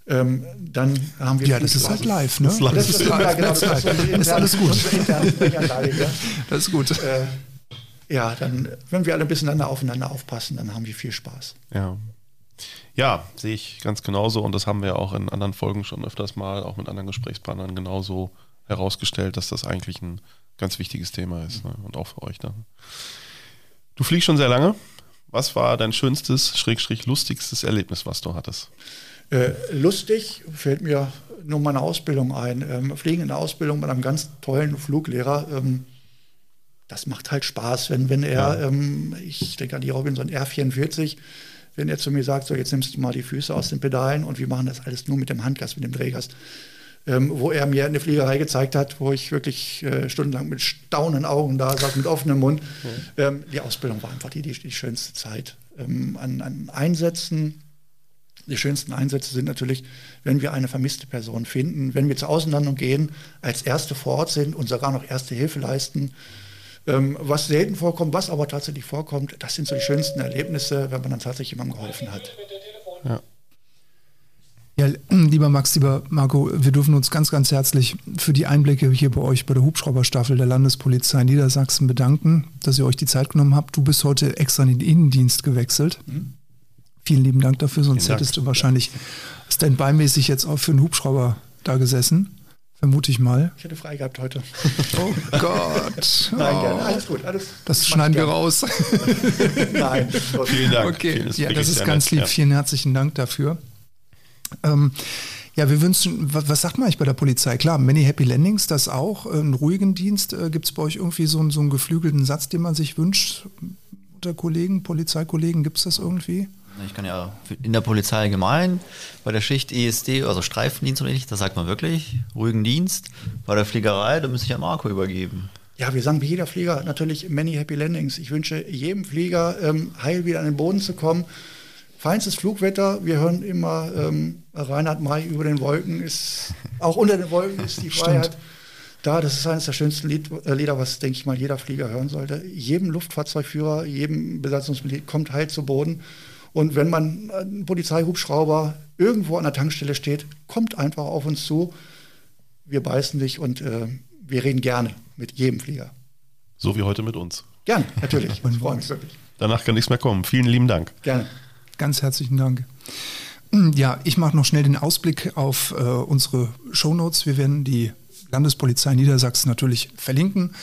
ähm, dann haben wir. Ja, das ist halt live, ne? Das, das ist, live. Ja, genau, das, das, ist, ist alles gut. Das ist gut. Äh, ja, dann, wenn wir alle ein bisschen aufeinander aufpassen, dann haben wir viel Spaß. Ja. Ja, sehe ich ganz genauso und das haben wir auch in anderen Folgen schon öfters mal, auch mit anderen Gesprächspartnern genauso herausgestellt, dass das eigentlich ein ganz wichtiges Thema ist ne? und auch für euch dann. Du fliegst schon sehr lange. Was war dein schönstes, schrägstrich lustigstes Erlebnis, was du hattest? Äh, lustig fällt mir nur meine Ausbildung ein. Ähm, Fliegen in der Ausbildung mit einem ganz tollen Fluglehrer. Ähm, das macht halt Spaß, wenn, wenn er, ja. ähm, ich denke an die Robinson R44, wenn er zu mir sagt, so jetzt nimmst du mal die Füße aus den Pedalen und wir machen das alles nur mit dem Handgas, mit dem Drehgas. Ähm, wo er mir eine Fliegerei gezeigt hat, wo ich wirklich äh, stundenlang mit staunenden Augen da saß, mit offenem Mund. Ja. Ähm, die Ausbildung war einfach die, die, die schönste Zeit. Ähm, an, an Einsätzen, die schönsten Einsätze sind natürlich, wenn wir eine vermisste Person finden, wenn wir zur Außenlandung gehen, als Erste vor Ort sind und sogar noch Erste Hilfe leisten. Ähm, was selten vorkommt, was aber tatsächlich vorkommt, das sind so die schönsten Erlebnisse, wenn man dann tatsächlich jemandem geholfen hat. Ja. Ja, lieber Max, lieber Marco, wir dürfen uns ganz, ganz herzlich für die Einblicke hier bei euch bei der Hubschrauberstaffel der Landespolizei Niedersachsen bedanken, dass ihr euch die Zeit genommen habt. Du bist heute extra in den Innendienst gewechselt. Mhm. Vielen lieben Dank dafür, sonst Vielen hättest Dank. du wahrscheinlich standby-mäßig jetzt auch für einen Hubschrauber da gesessen. Vermute ich mal. Ich hätte frei gehabt heute. Oh Gott. [laughs] Nein, oh. gerne. Alles gut. Alles, das schneiden wir raus. [laughs] Nein. Vielen Dank. Okay. ja, das ist ganz lieb. Ja. Vielen herzlichen Dank dafür. Ähm, ja, wir wünschen, was, was, sagt man eigentlich bei der Polizei? Klar, Many Happy Landings, das auch. Einen ruhigen Dienst. Äh, Gibt es bei euch irgendwie so, so einen geflügelten Satz, den man sich wünscht unter Kollegen, Polizeikollegen? Gibt es das irgendwie? Ich kann ja in der Polizei allgemein, bei der Schicht ESD, also Streifendienst oder nicht, da sagt man wirklich, ruhigen Dienst. Bei der Fliegerei, da müsste ich ja Marco übergeben. Ja, wir sagen wie jeder Flieger natürlich many happy landings. Ich wünsche jedem Flieger ähm, heil wieder an den Boden zu kommen. Feinstes Flugwetter, wir hören immer ähm, Reinhard May über den Wolken, ist auch unter den Wolken ist die [laughs] Freiheit. Da, das ist eines der schönsten Lied, äh, Lieder, was, denke ich mal, jeder Flieger hören sollte. Jedem Luftfahrzeugführer, jedem Besatzungsmitglied kommt heil zu Boden. Und wenn man äh, ein Polizeihubschrauber irgendwo an der Tankstelle steht, kommt einfach auf uns zu. Wir beißen dich und äh, wir reden gerne mit jedem Flieger. So wie heute mit uns. Gerne, natürlich. [laughs] Ich freue mich wirklich. Danach kann nichts mehr kommen. Vielen lieben Dank. Gerne. Ganz herzlichen Dank. Ja, ich mache noch schnell den Ausblick auf äh, unsere Shownotes. Wir werden die Landespolizei Niedersachsen natürlich verlinken.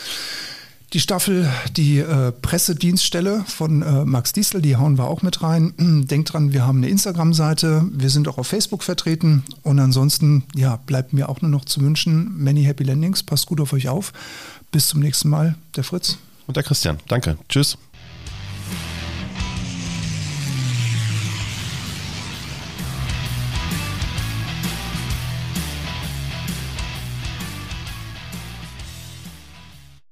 Die Staffel, die äh, Pressedienststelle von äh, Max Diesel, die hauen wir auch mit rein. [clears throat] Denkt dran, wir haben eine Instagram-Seite, wir sind auch auf Facebook vertreten und ansonsten, ja, bleibt mir auch nur noch zu wünschen, many happy landings, passt gut auf euch auf. Bis zum nächsten Mal, der Fritz. Und der Christian. Danke. Tschüss.